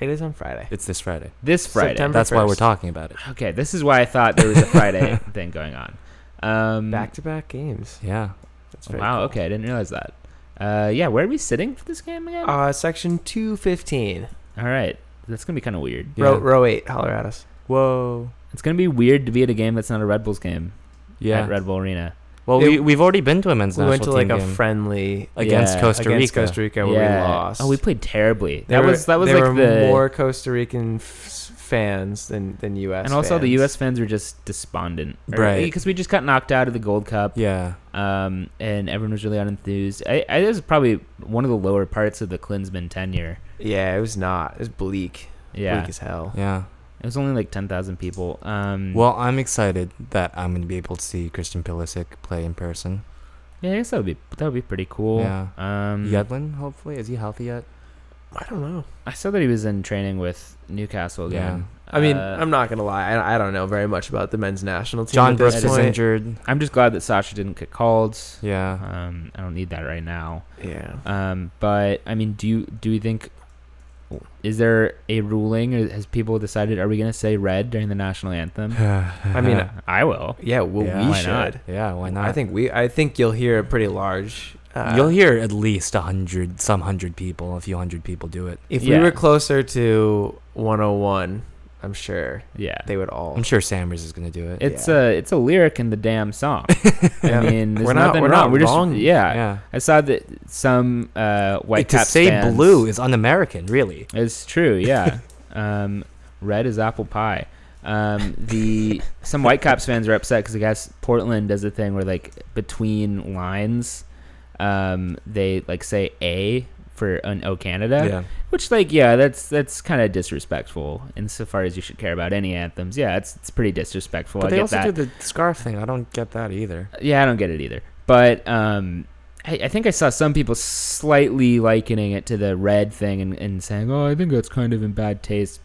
It is on Friday. it's this Friday. This Friday. September That's why we're talking about it. Okay, this is why I thought there was a Friday thing going on. Um, Back to back games. Yeah. That's very wow. cool. Okay, I didn't realize that. Uh, yeah, where are we sitting for this game again? Uh, section two fifteen. All right, that's gonna be kind of weird. Row Yeah. row eight. Holler at us. Whoa. It's gonna be weird to be at a game that's not a Red Bulls game Yeah. at Red Bull Arena. Well, It- we we've already been to a men's We national went to like a game friendly against Yeah, Costa against Rica. Costa Rica where we lost. Oh, we played terribly. There that were- was that was there like were the more Costa Rican f- fans than than U.S. and also the. U.S. fans were just despondent, Right. Because we just got knocked out of the Gold Cup, Yeah. Um, and everyone was really unenthused. I, I this is probably one of the lower parts of the Klinsmann tenure. Yeah, it was not. It was bleak. Yeah, Bleak as hell. Yeah. it was only like ten thousand people. Um, Well, I'm excited that I'm going to be able to see Christian Pulisic play in person. yeah, I guess that would be that would be pretty cool. Yeah. Um, Yedlin, hopefully, is he healthy yet? I don't know. I saw that he was in training with Newcastle again. I mean, Uh, I'm not gonna lie. I, I don't know very much about the men's national team. John at Brooks is injured. I'm just glad that Sacha didn't get called. Yeah. Um, I don't need that right now. Yeah. Um, but I mean, do you do you think is there a ruling or has people decided are we gonna say red during the national anthem? I mean, I will. yeah. Well, Yeah. we Why should. not? yeah, why not? I think we. I think you'll hear a pretty large. Uh, You'll hear at least a hundred, some hundred people, a few hundred people do it. if Yeah. we were closer to 101. I'm sure Yeah. they would all. I'm sure Sammers is going to do it. It's Yeah. a it's a lyric in the damn song. I mean, there's We're not- nothing we're wrong. not we're wrong. just yeah. yeah. I saw that some uh, white to Caps say fans- blue is un-American, really. It's true, yeah. um, red is apple pie. Um, the some Whitecaps fans are upset because I guess Portland does a thing where like between lines, um, they like say A for an O Canada, Yeah. which like yeah, that's that's kind of disrespectful insofar as you should care about any anthems. Yeah, it's it's pretty disrespectful. But I they get also that. do the scarf thing. I don't get that either. Yeah, I don't get it either. But um, I, I think I saw some people slightly likening it to the red thing and, and saying, "Oh, I think that's kind of in bad taste."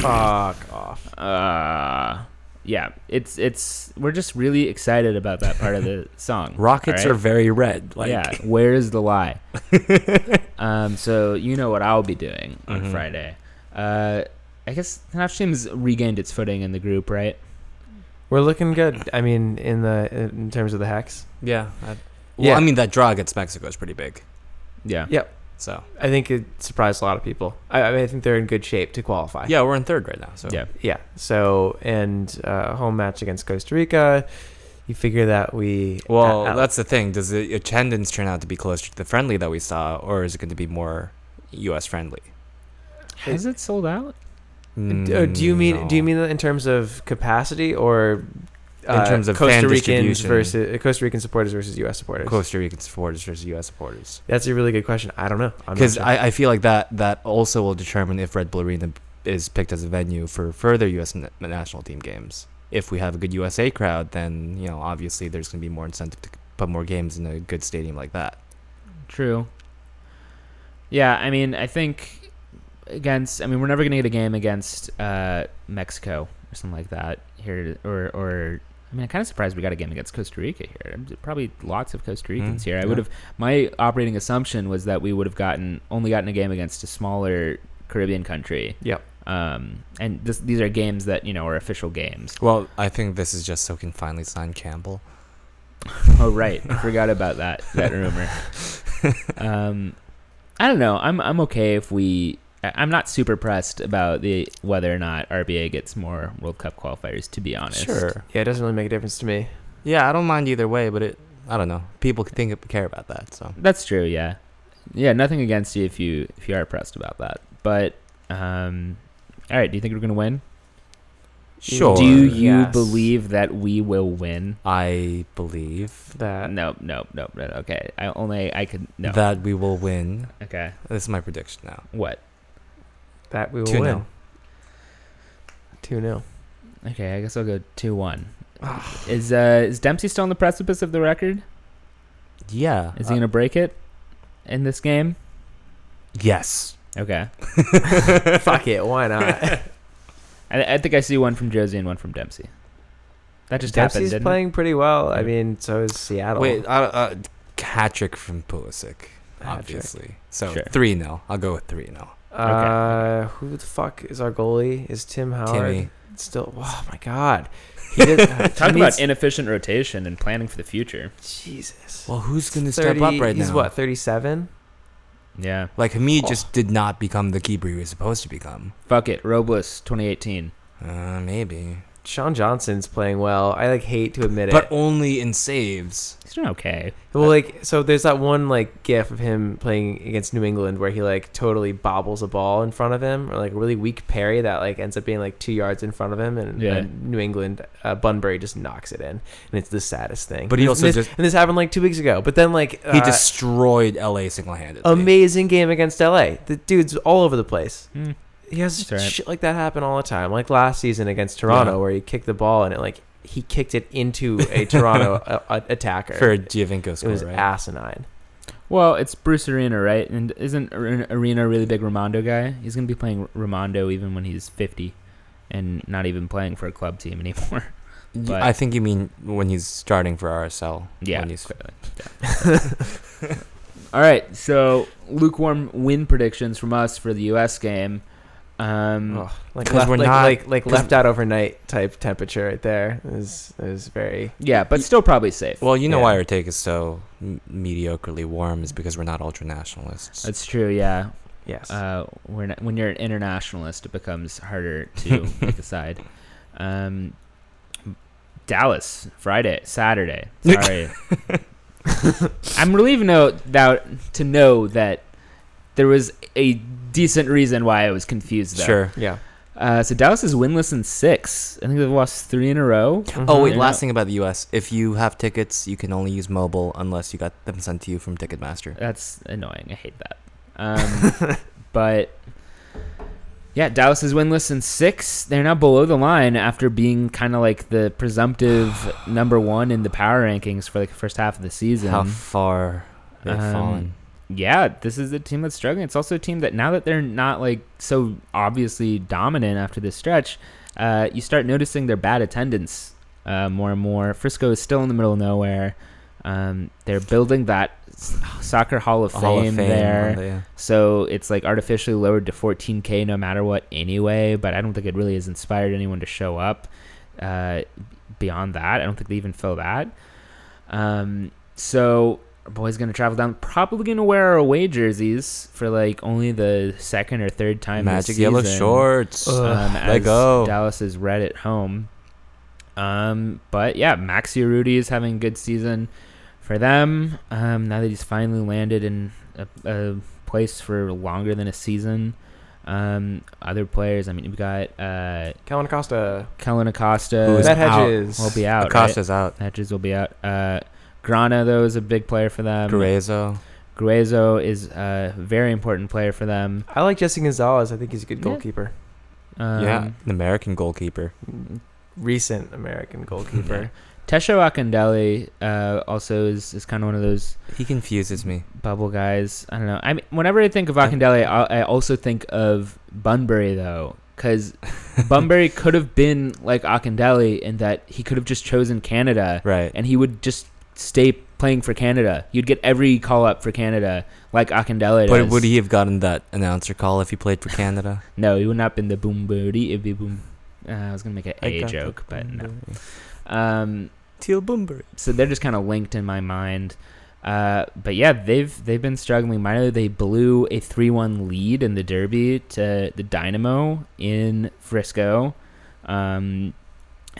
Fuck off. Uh, yeah, it's it's we're just really excited about that part of the song. Rockets alright? are very red. Like, yeah, where's the lie? um, so you know what I'll be doing on Mhm. Friday. Uh, I guess the national team's regained its footing in the group, right? We're looking good. I mean, in the in terms of the hex. yeah. I, well, Yeah. I mean that draw against Mexico is pretty big. Yeah. Yep. So I think it surprised a lot of people. I, I mean, I think they're in good shape to qualify. yeah, we're in third right now. So Yeah. Yeah. So and uh, home match against Costa Rica. You figure that we Well, uh, that's the thing. Does the attendance turn out to be closer to the friendly that we saw, or is it going to be more U.S. friendly? Has it sold out? D- uh, do you mean do you mean in terms of capacity or uh, terms of Costa fan Ricans distribution. versus uh, Costa Rican supporters versus U.S. supporters? Costa Rican supporters versus U.S. supporters? That's a really good question. I don't know Because sure. I, I feel like that that also will determine if Red Bull Arena is picked as a venue for further U.S. na- national team games. If we have a good USA crowd, then you know obviously there's going to be more incentive to put more games in a good stadium like that. True. Yeah, I mean, I think against. I mean, we're never gonna get a game against uh, Mexico or something like that here, or or. I mean, I'm kind of surprised we got a game against Costa Rica here. Probably lots of Costa Ricans Mm, here. I yeah. would have. My operating assumption was that we would have gotten only gotten a game against a smaller Caribbean country. Yep. Um, and this, these are games that you know are official games. Well, I think this is just so can finally sign Campbell. Oh right, I forgot about that that rumor. Um, I don't know. I'm I'm okay if we. I- I'm not super pressed about the whether or not RBA gets more World Cup qualifiers. To be honest, Sure. yeah, it doesn't really make a difference to me. Yeah, I don't mind either way, but it I don't know. People could think care about that, so that's true. Yeah, yeah. Nothing against you if you if you are pressed about that. But um, all right. Do you think we're gonna win? sure. Do you yes. believe that we will win? I believe That No, no, no, no. Okay, I only I could no. that we will win. okay, This is my prediction now. what? That we will 2-0. win. Two 0 Okay, I guess I'll go two one. is uh is Dempsey still on the precipice of the record? Yeah. Is he gonna break it in this game? Yes. Okay, Fuck it, why not? I, I think I see one from Jozy and one from Dempsey. That just happened. Dempsey's Didn't playing pretty well. I mean, so is Seattle. Wait, uh, uh, hat trick from Pulisic, Hat-trick. obviously. So Sure. three 0 I'll go with three 0 Uh, who the fuck is our goalie? Is Tim Howard Timmy. still? Oh my god, he did. Talk he about inefficient rotation and planning for the future. Jesus. Well, who's gonna step up right he's now? He's what, 37? Yeah, Like Hamid Oh. just did not become the keeper he was supposed to become. fuck it. Robles, 2018. Uh, maybe, Sean Johnson's playing well. I like hate to admit but it. But only in saves. He's doing okay. Well, like so, there's that one like gif of him playing against New England where he like totally bobbles a ball in front of him, or like a really weak parry that like ends up being like two yards in front of him, and, Yeah. and New England uh, Bunbury just knocks it in, and it's the saddest thing. But he And also this, just- and this happened like two weeks ago. But then like He uh, destroyed LA single-handedly. amazing game against LA. The dude's all over the place. Hmm. He has That's all right. shit like that happen all the time. Like last season against Toronto, Yeah. where he kicked the ball and it like he kicked it into a Toronto uh, uh, attacker. for a Giovinco it was right? asinine. Well, it's Bruce Arena, right? And isn't Arena a really big Rimando guy? He's gonna be playing Rimando even when he's fifty, and not even playing for a club team anymore. But- I think you mean when he's starting for RSL. Yeah, when he's clearly. All right, so lukewarm win predictions from us for the U.S. game. Um, Oh, like 'Cause left, we're like, not- like like 'cause- left out overnight type temperature right there is is very Yeah, but still probably safe. Well, you know Yeah. why our take is so m- mediocrely warm is because we're not ultra nationalists. That's true. Yeah, yes. uh, we're not, when you're an internationalist, it becomes harder to pick a side. Um, Dallas Friday, Saturday. Sorry, I'm relieved know, that, to know that there was a decent reason why I was confused. Though. Sure. yeah. Uh, so Dallas is winless in six. I think they've lost three in a row. Oh wait, last thing about the U.S. If you have tickets, you can only use mobile unless you got them sent to you from Ticketmaster. That's annoying. I hate that. Um, but yeah, Dallas is winless in six. They're now below the line after being kind of like the presumptive number one in the power rankings for like the first half of the season. How far they've Um, fallen. Yeah, this is a team that's struggling. It's also a team that now that they're not like so obviously dominant after this stretch, uh, you start noticing their bad attendance uh, more and more. Frisco is still in the middle of nowhere. Um, they're building that soccer hall of, Hall fame of Fame. there. yeah. So it's like artificially lowered to 14k no matter what anyway. But I don't think it really has inspired anyone to show up. Uh, beyond that, I don't think they even feel that. Um, so our boys gonna travel down. Probably gonna wear our away jerseys for like only the second or third time. this Magic yellow shorts. Ugh. Um, Let go. Dallas is red at home. Um, but yeah, Maxi Urruti is having a good season for them. Um, now that he's finally landed in a, a place for longer than a season. Um, other players, I mean, we've got uh, Kellyn Acosta. Kellyn Acosta. Who is Matt out. Hedges. will be out. Acosta's out. Hedges will be out. Uh, Grana though is a big player for them. Guerezo. Gruezo is a very important player for them. I like Jesse Gonzalez. I think he's a good Yeah. goalkeeper. Um, yeah, an American goalkeeper. Recent American goalkeeper. Tesho Akindele uh, also is, is kind of one of those He confuses me. bubble guys. I don't know. I mean, whenever I think of Akindele, I, I also think of Bunbury though, because Bunbury could have been like Akindele in that he could have just chosen Canada Right. and he would just stay playing for Canada. You'd get every call up for Canada like Akindele does. But would he have gotten that announcer call if he played for Canada? No, he would not have been the boom booty. It'd be boom. Uh, I was gonna make an A joke, but no. boom, boom. Um, Teal Boomber. so they're just kind of linked in my mind. Uh, but yeah, they've they've been struggling mightily. They blew a three-one lead in the Derby to the Dynamo in Frisco, um,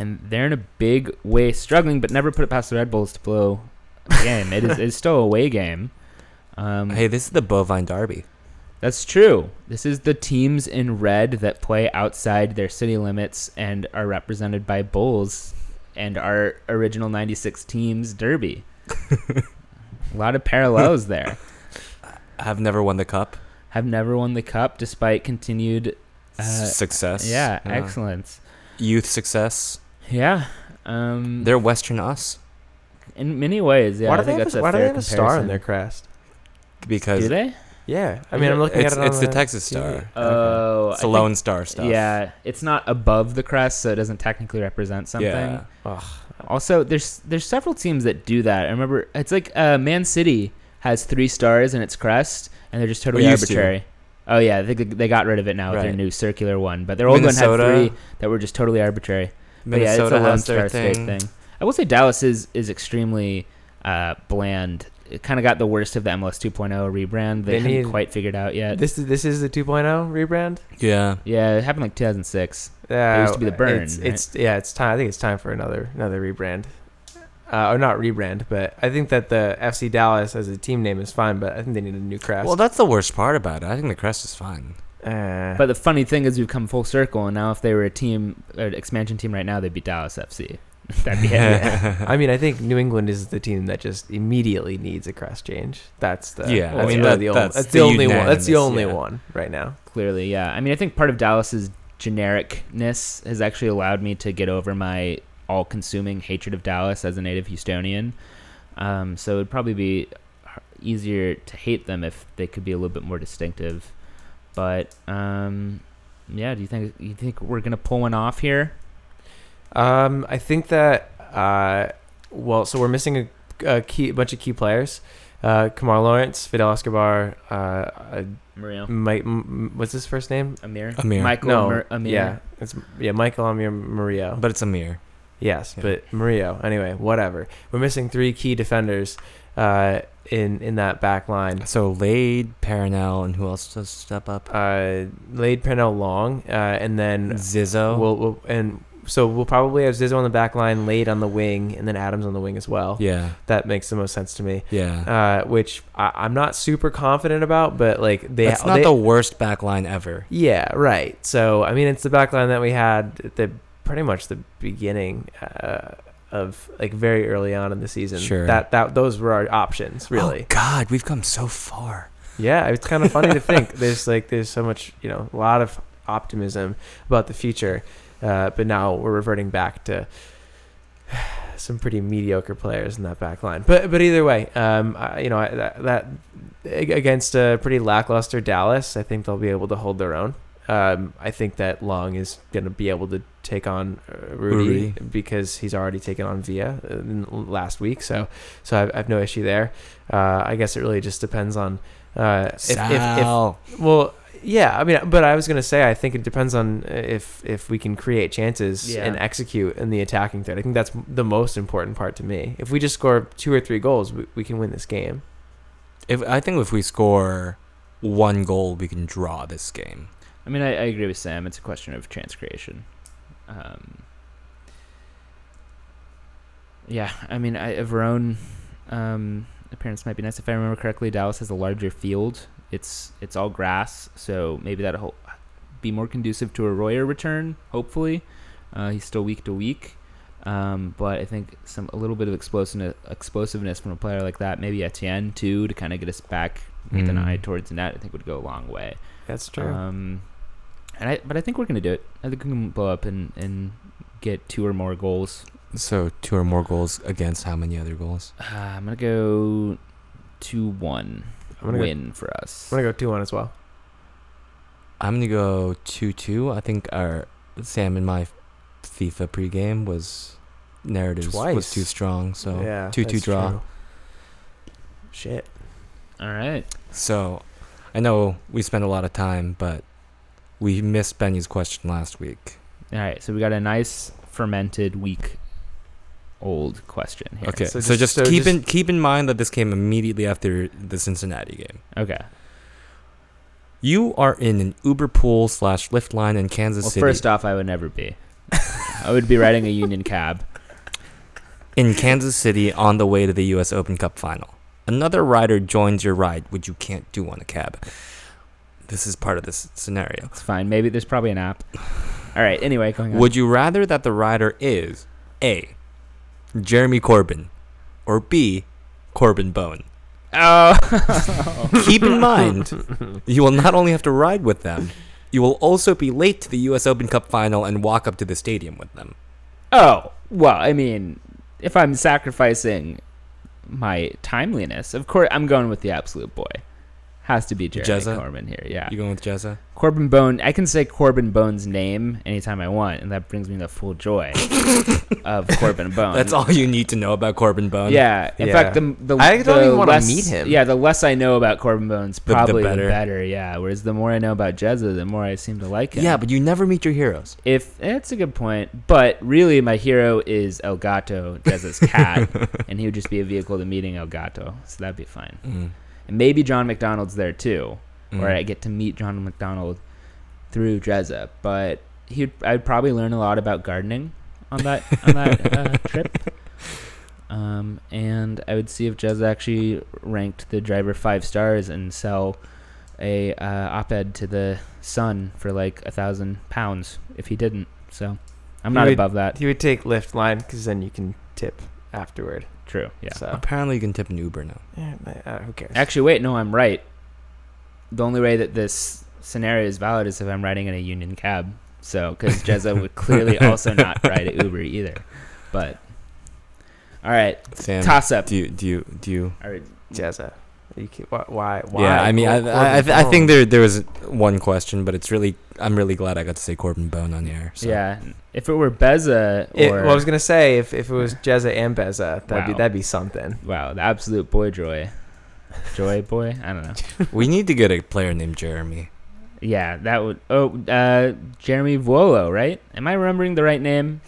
and they're in a big way struggling, but never put it past the Red Bulls to blow a game. it is it's still a away game. Um, Hey, this is the bovine derby. that's true. This is the teams in red that play outside their city limits and are represented by Bulls and our original 96 teams derby. A lot of parallels there. Have never won the cup. Have never won the cup despite continued uh, success. yeah, excellence. Youth success. Yeah. Um They're Western us in many ways, yeah. why I do they think have, that's a, a why do fair they have a star comparison. in their crest? because Do they? Yeah, I mean, I'm looking it's, at it. it's on the Texas TV. Star. Oh, it's I a think- Lone Star stuff. Yeah, it's not above the crest, so it doesn't technically represent something. Yeah. Ugh. Also, there's there's several teams that do that. I remember it's like uh, Man City has three stars in its crest, and they're just totally Well, used to. arbitrary. Oh yeah, I think they- they got rid of it now with their Right. new circular one. But their old one Minnesota. had three that were just totally arbitrary. But yeah, it's Minnesota a Lone has their Star State thing. thing. I will say Dallas is is extremely uh, bland It kind of got the worst of the MLS 2.0 rebrand. They, They hadn't need- quite figured out yet. This is this is the 2.0 rebrand. Yeah. yeah, it happened like 2006. Yeah, it used to be the Burn, It's, right? it's yeah, it's time. I think it's time for another another rebrand, uh, or not rebrand, but I think that the FC Dallas as a team name is fine, but I think they need a new crest. Well, that's the worst part about it. I think the crest is fine. Uh, But the funny thing is, we've come full circle, and now if they were a team, an expansion team right now, they'd be Dallas FC. That'd be it. yeah. I mean, I think New England is the team that just immediately needs a crest change. That's the Yeah, That's I mean, that- the only, that's that's the the only one. That's the only yeah. one right now. Clearly, yeah. I mean, I think part of Dallas's genericness has actually allowed me to get over my all-consuming hatred of Dallas as a native Houstonian. Um, so it'd probably be easier to hate them if they could be a little bit more distinctive. But um, yeah, do you think you think we're gonna pull one off here? Um, I think that uh, well, so we're missing a, a key, a bunch of key players. Uh, Kemar Lawrence, Fidel Escobar, uh, uh, Mario, Mike, m- m- what's his first name? Amir, Amir. Michael, no, Amir, Amir. yeah, it's yeah, Michael Amir Murillo. But it's a mirror. yes, yeah. but Murillo. Anyway, whatever. We're missing three key defenders uh, in in that back line. So Lade, Perrinelle, and who else does step up? Uh, Lade Perrinelle Long, uh, and then Zizzo. we'll, we'll and so we'll probably have Zizzo on the back line, Lade on the wing, and then Adams on the wing as well. yeah. That makes the most sense to me. Yeah. uh, which I, I'm not super confident about, but like they, That's not they- the worst back line ever. yeah, right. So I mean, it's the back line that we had at the pretty much the beginning uh, of like very early on in the season. Sure. That that those were our options, really. Oh God, we've come so far. Yeah, it's kind of funny to think there's like there's so much you know a lot of optimism about the future, uh, but now we're reverting back to some pretty mediocre players in that back line. But but either way, um, I, you know I, that, that against a pretty lackluster Dallas, I think they'll be able to hold their own. Um, I think that Long is going to be able to take on uh, Rudy, Rudy. because he's already taken on Villa uh, last week. So so I've, I've no issue there. Uh, I guess it really just depends on uh, if, if, if well, yeah. I mean, but I was gonna say I think it depends on if if we can create chances Yeah. and execute in the attacking third. I think that's the most important part to me. If we just score two or three goals, we, we can win this game. if I think if we score one goal, we can draw this game. I mean, I, I agree with Sam. It's a question of chance creation. Um, yeah, I mean, I, a Veron um, appearance might be nice. If I remember correctly, Dallas has a larger field. It's it's all grass, so maybe that'll be more conducive to a Royer return. Hopefully, uh, he's still week to week, um, but I think some a little bit of explosiveness, explosiveness from a player like that, maybe Etienne too, to kind of get us back with an Mm. eye towards the net. I think would go a long way. That's true. Um, and I, but I think we're gonna do it. I think we can blow up and, and get two or more goals. So two or more goals against how many other goals? Uh, I'm gonna go two one I'm gonna go, win for us. I'm gonna go two one as well. I'm gonna go two two. I think our Sam and my FIFA pregame was narrative was too strong. So yeah, two two draw. true. Shit. All right. So I know we spent a lot of time, but we missed Benny's question last week. All right. So we got a nice fermented week old question here. Okay, So so, just- just, so keep just- in keep in mind that this came immediately after the Cincinnati game. Okay. You are in an Uber pool slash Lyft line in Kansas City. Well, City. first off, I would never be. I would be riding a union cab. in Kansas City on the way to the U.S. Open Cup final. Another rider joins your ride, which you can't do on a cab. This is part of this scenario. It's fine. Maybe there's probably an app. All right. Anyway, going on. Would you rather that the rider is A. Jeremy Corbyn or B. Corben Bone? oh. Keep in mind, you will not only have to ride with them, you will also be late to the U.S. Open Cup final and walk up to the stadium with them. Oh, well, I mean, if I'm sacrificing my timeliness, of course, I'm going with the absolute boy. Has to be Jeremy Jezza? Corbyn here. Yeah. You going with Jezza? Corben Bone. I can say Corben Bone's name anytime I want, and that brings me the full joy of Corben Bone. That's all you need to know about Corben Bone. Yeah. In Yeah. fact, the, the I don't the even wanna less- meet him. Yeah, the less I know about Corben Bones, probably the better. better. Yeah. Whereas the more I know about Jezza, the more I seem to like him. Yeah, but you never meet your heroes. if that's a good point, but really my hero is El Gato, Jezza's cat, and he would just be a vehicle to meeting El Gato, so that'd be fine. Mm. And maybe John McDonnell's there too, Mm. where I get to meet John McDonnell through Jezza. But he, I'd probably learn a lot about gardening on that on that uh, trip. Um, and I would see if Jezza actually ranked the driver five stars and sell a uh, op-ed to the Sun for like a thousand pounds if he didn't. So I'm He not would- above that. He would take Lyft line because then you can tip afterward. True. Yeah. So Apparently, you can tip an Uber now. yeah, uh, who cares? Actually, wait. No, I'm right. The only way that this scenario is valid is if I'm riding in a union cab. So, because Jezza would clearly also not ride at Uber either. But, all right, Sam, toss up. do you do you do you? All right, Jezza. You can, why, why? Why? Yeah, I mean, I I, I, Corbin I think there there was one question, but it's really I'm really glad I got to say Corben Bone on the air. So. Yeah, if it were Beza or It, well, I was gonna say if, if it was Jezza and Beza, that'd be that'd be something. wow, the absolute boy joy, joy boy. I don't know. we need to get a player named Jeremy. Yeah, that would. Oh, uh, Jeremy Vuolo, right? Am I remembering the right name?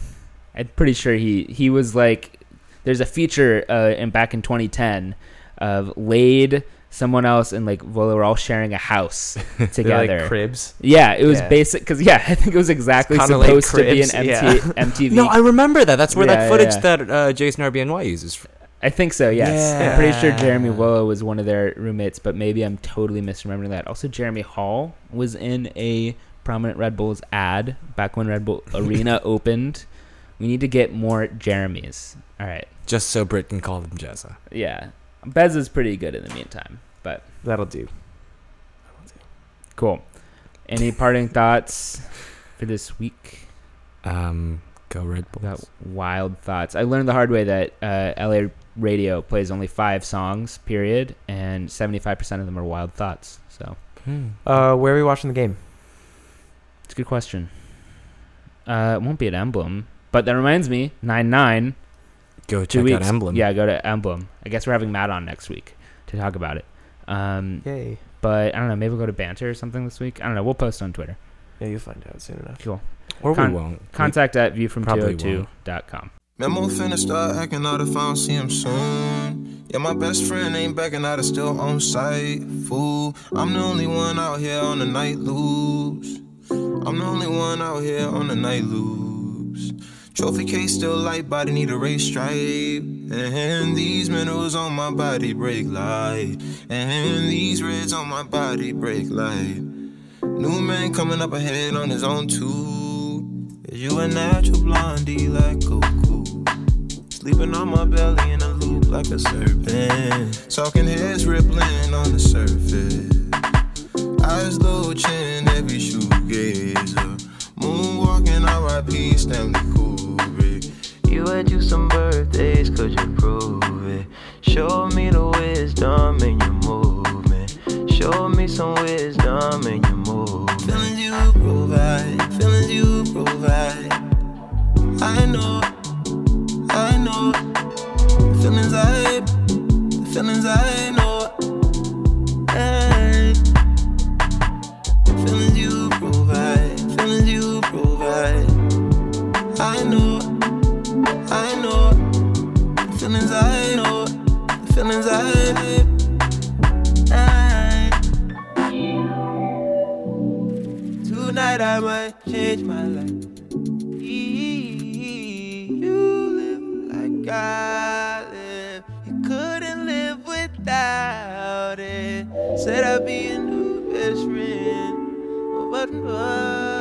I'm pretty sure he he was like. There's a feature uh, in back in 2010 of Lade, someone else, and like Vuolo were all sharing a house together. like cribs. yeah, it was Yeah. basic because yeah, I think it was exactly kinda like supposed to be an MT, yeah. MTV. No, I remember that. That's where Yeah, that footage yeah. that uh, Jason RBNY uses. I think so. Yes, I'm pretty sure Jeremy Yeah. Vuolo was one of their roommates, but maybe I'm totally misremembering that. Also, Jeremy Hall was in a prominent Red Bulls ad back when Red Bull Arena opened. We need to get more Jeremys. All right, Just so Brit can call them Jezza. yeah, Bez is pretty good in the meantime, but That'll do. cool. Any parting thoughts for this week? Um, go Red Bulls. Got wild thoughts. I learned the hard way that uh, LA radio plays only five songs, period, and 75% of them are wild thoughts. So Hmm. Uh, where are we watching the game? it's a good question. Uh, it won't be at Emblem, but that reminds me, nine nine. Go Two check weeks. out Emblem. Yeah, go to Emblem. I guess we're having Matt on next week to talk about it. Um, Yay! but I don't know. Maybe we'll go to Banter or something this week. I don't know. We'll post on Twitter. Yeah, you'll find out soon enough. Cool. Or Con- we won't. Contact at Probably viewfrom202.com. Memo finna start acting out if I don't see him soon. Yeah, my best friend ain't backing out, is still on site. Fool, I'm the only one out here on the night loops. I'm the only one out here on the night loops. Trophy case still light, body need a race stripe. And these minerals on my body break light. And these reds on my body break light. New man coming up ahead on his own too. You a natural blondie like Goku? Sleeping on my belly in a loop like a serpent. Talking heads rippling on the surface. Eyes low, chin, every shoegazer. Moonwalking, R.I.P. Stanley. You had you some birthdays, could you prove it? Show me the wisdom in your movement. Show me some wisdom in your movement. Feelings you provide, feelings you provide. I know, I know. Feelings I, feelings I know. I know. The feelings I know, the feelings I. Tonight I might change my life. You live like I live. You couldn't live without it. Said I'd be a new best friend. But, uh,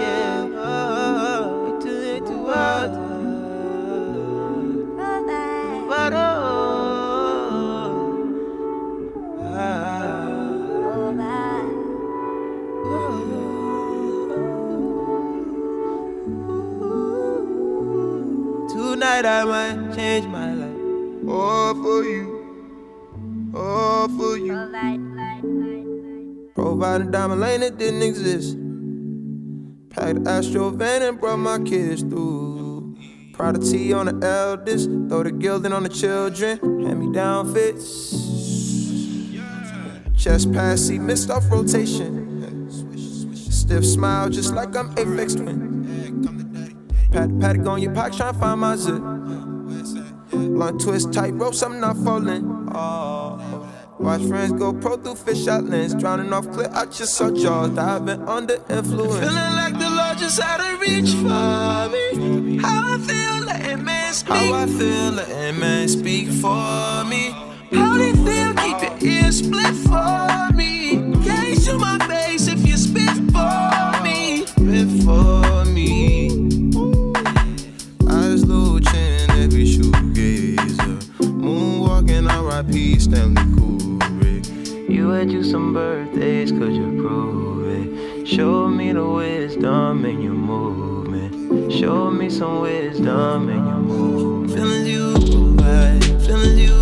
Tonight I might change my life. All for you. All for you. Providing diamond lane that didn't exist. Packed Astro van and brought my kids through. Proud of T on the eldest, throw the gilding on the children. Hand me down fits. Chest pass, see missed off rotation. Stiff smile, just like I'm Aphex Twin. Pat, pat, on your pack, tryna find my zip. Blunt twist, tight ropes, I'm not falling. Oh. Watch friends go pro through fish out lens. Drowning off clip, I just saw jaws diving under influence. Feeling like the Lord just out of reach for me. How I feel, letting man speak. How I feel, letting man speak for me. How they feel, keep your ears split for me. Can't show my Moonwalking, Stanley Kubrick. You had you some birthdays, could you prove it? Show me the wisdom in your movement. Show me some wisdom in your movement. Feelings you provide, feelings you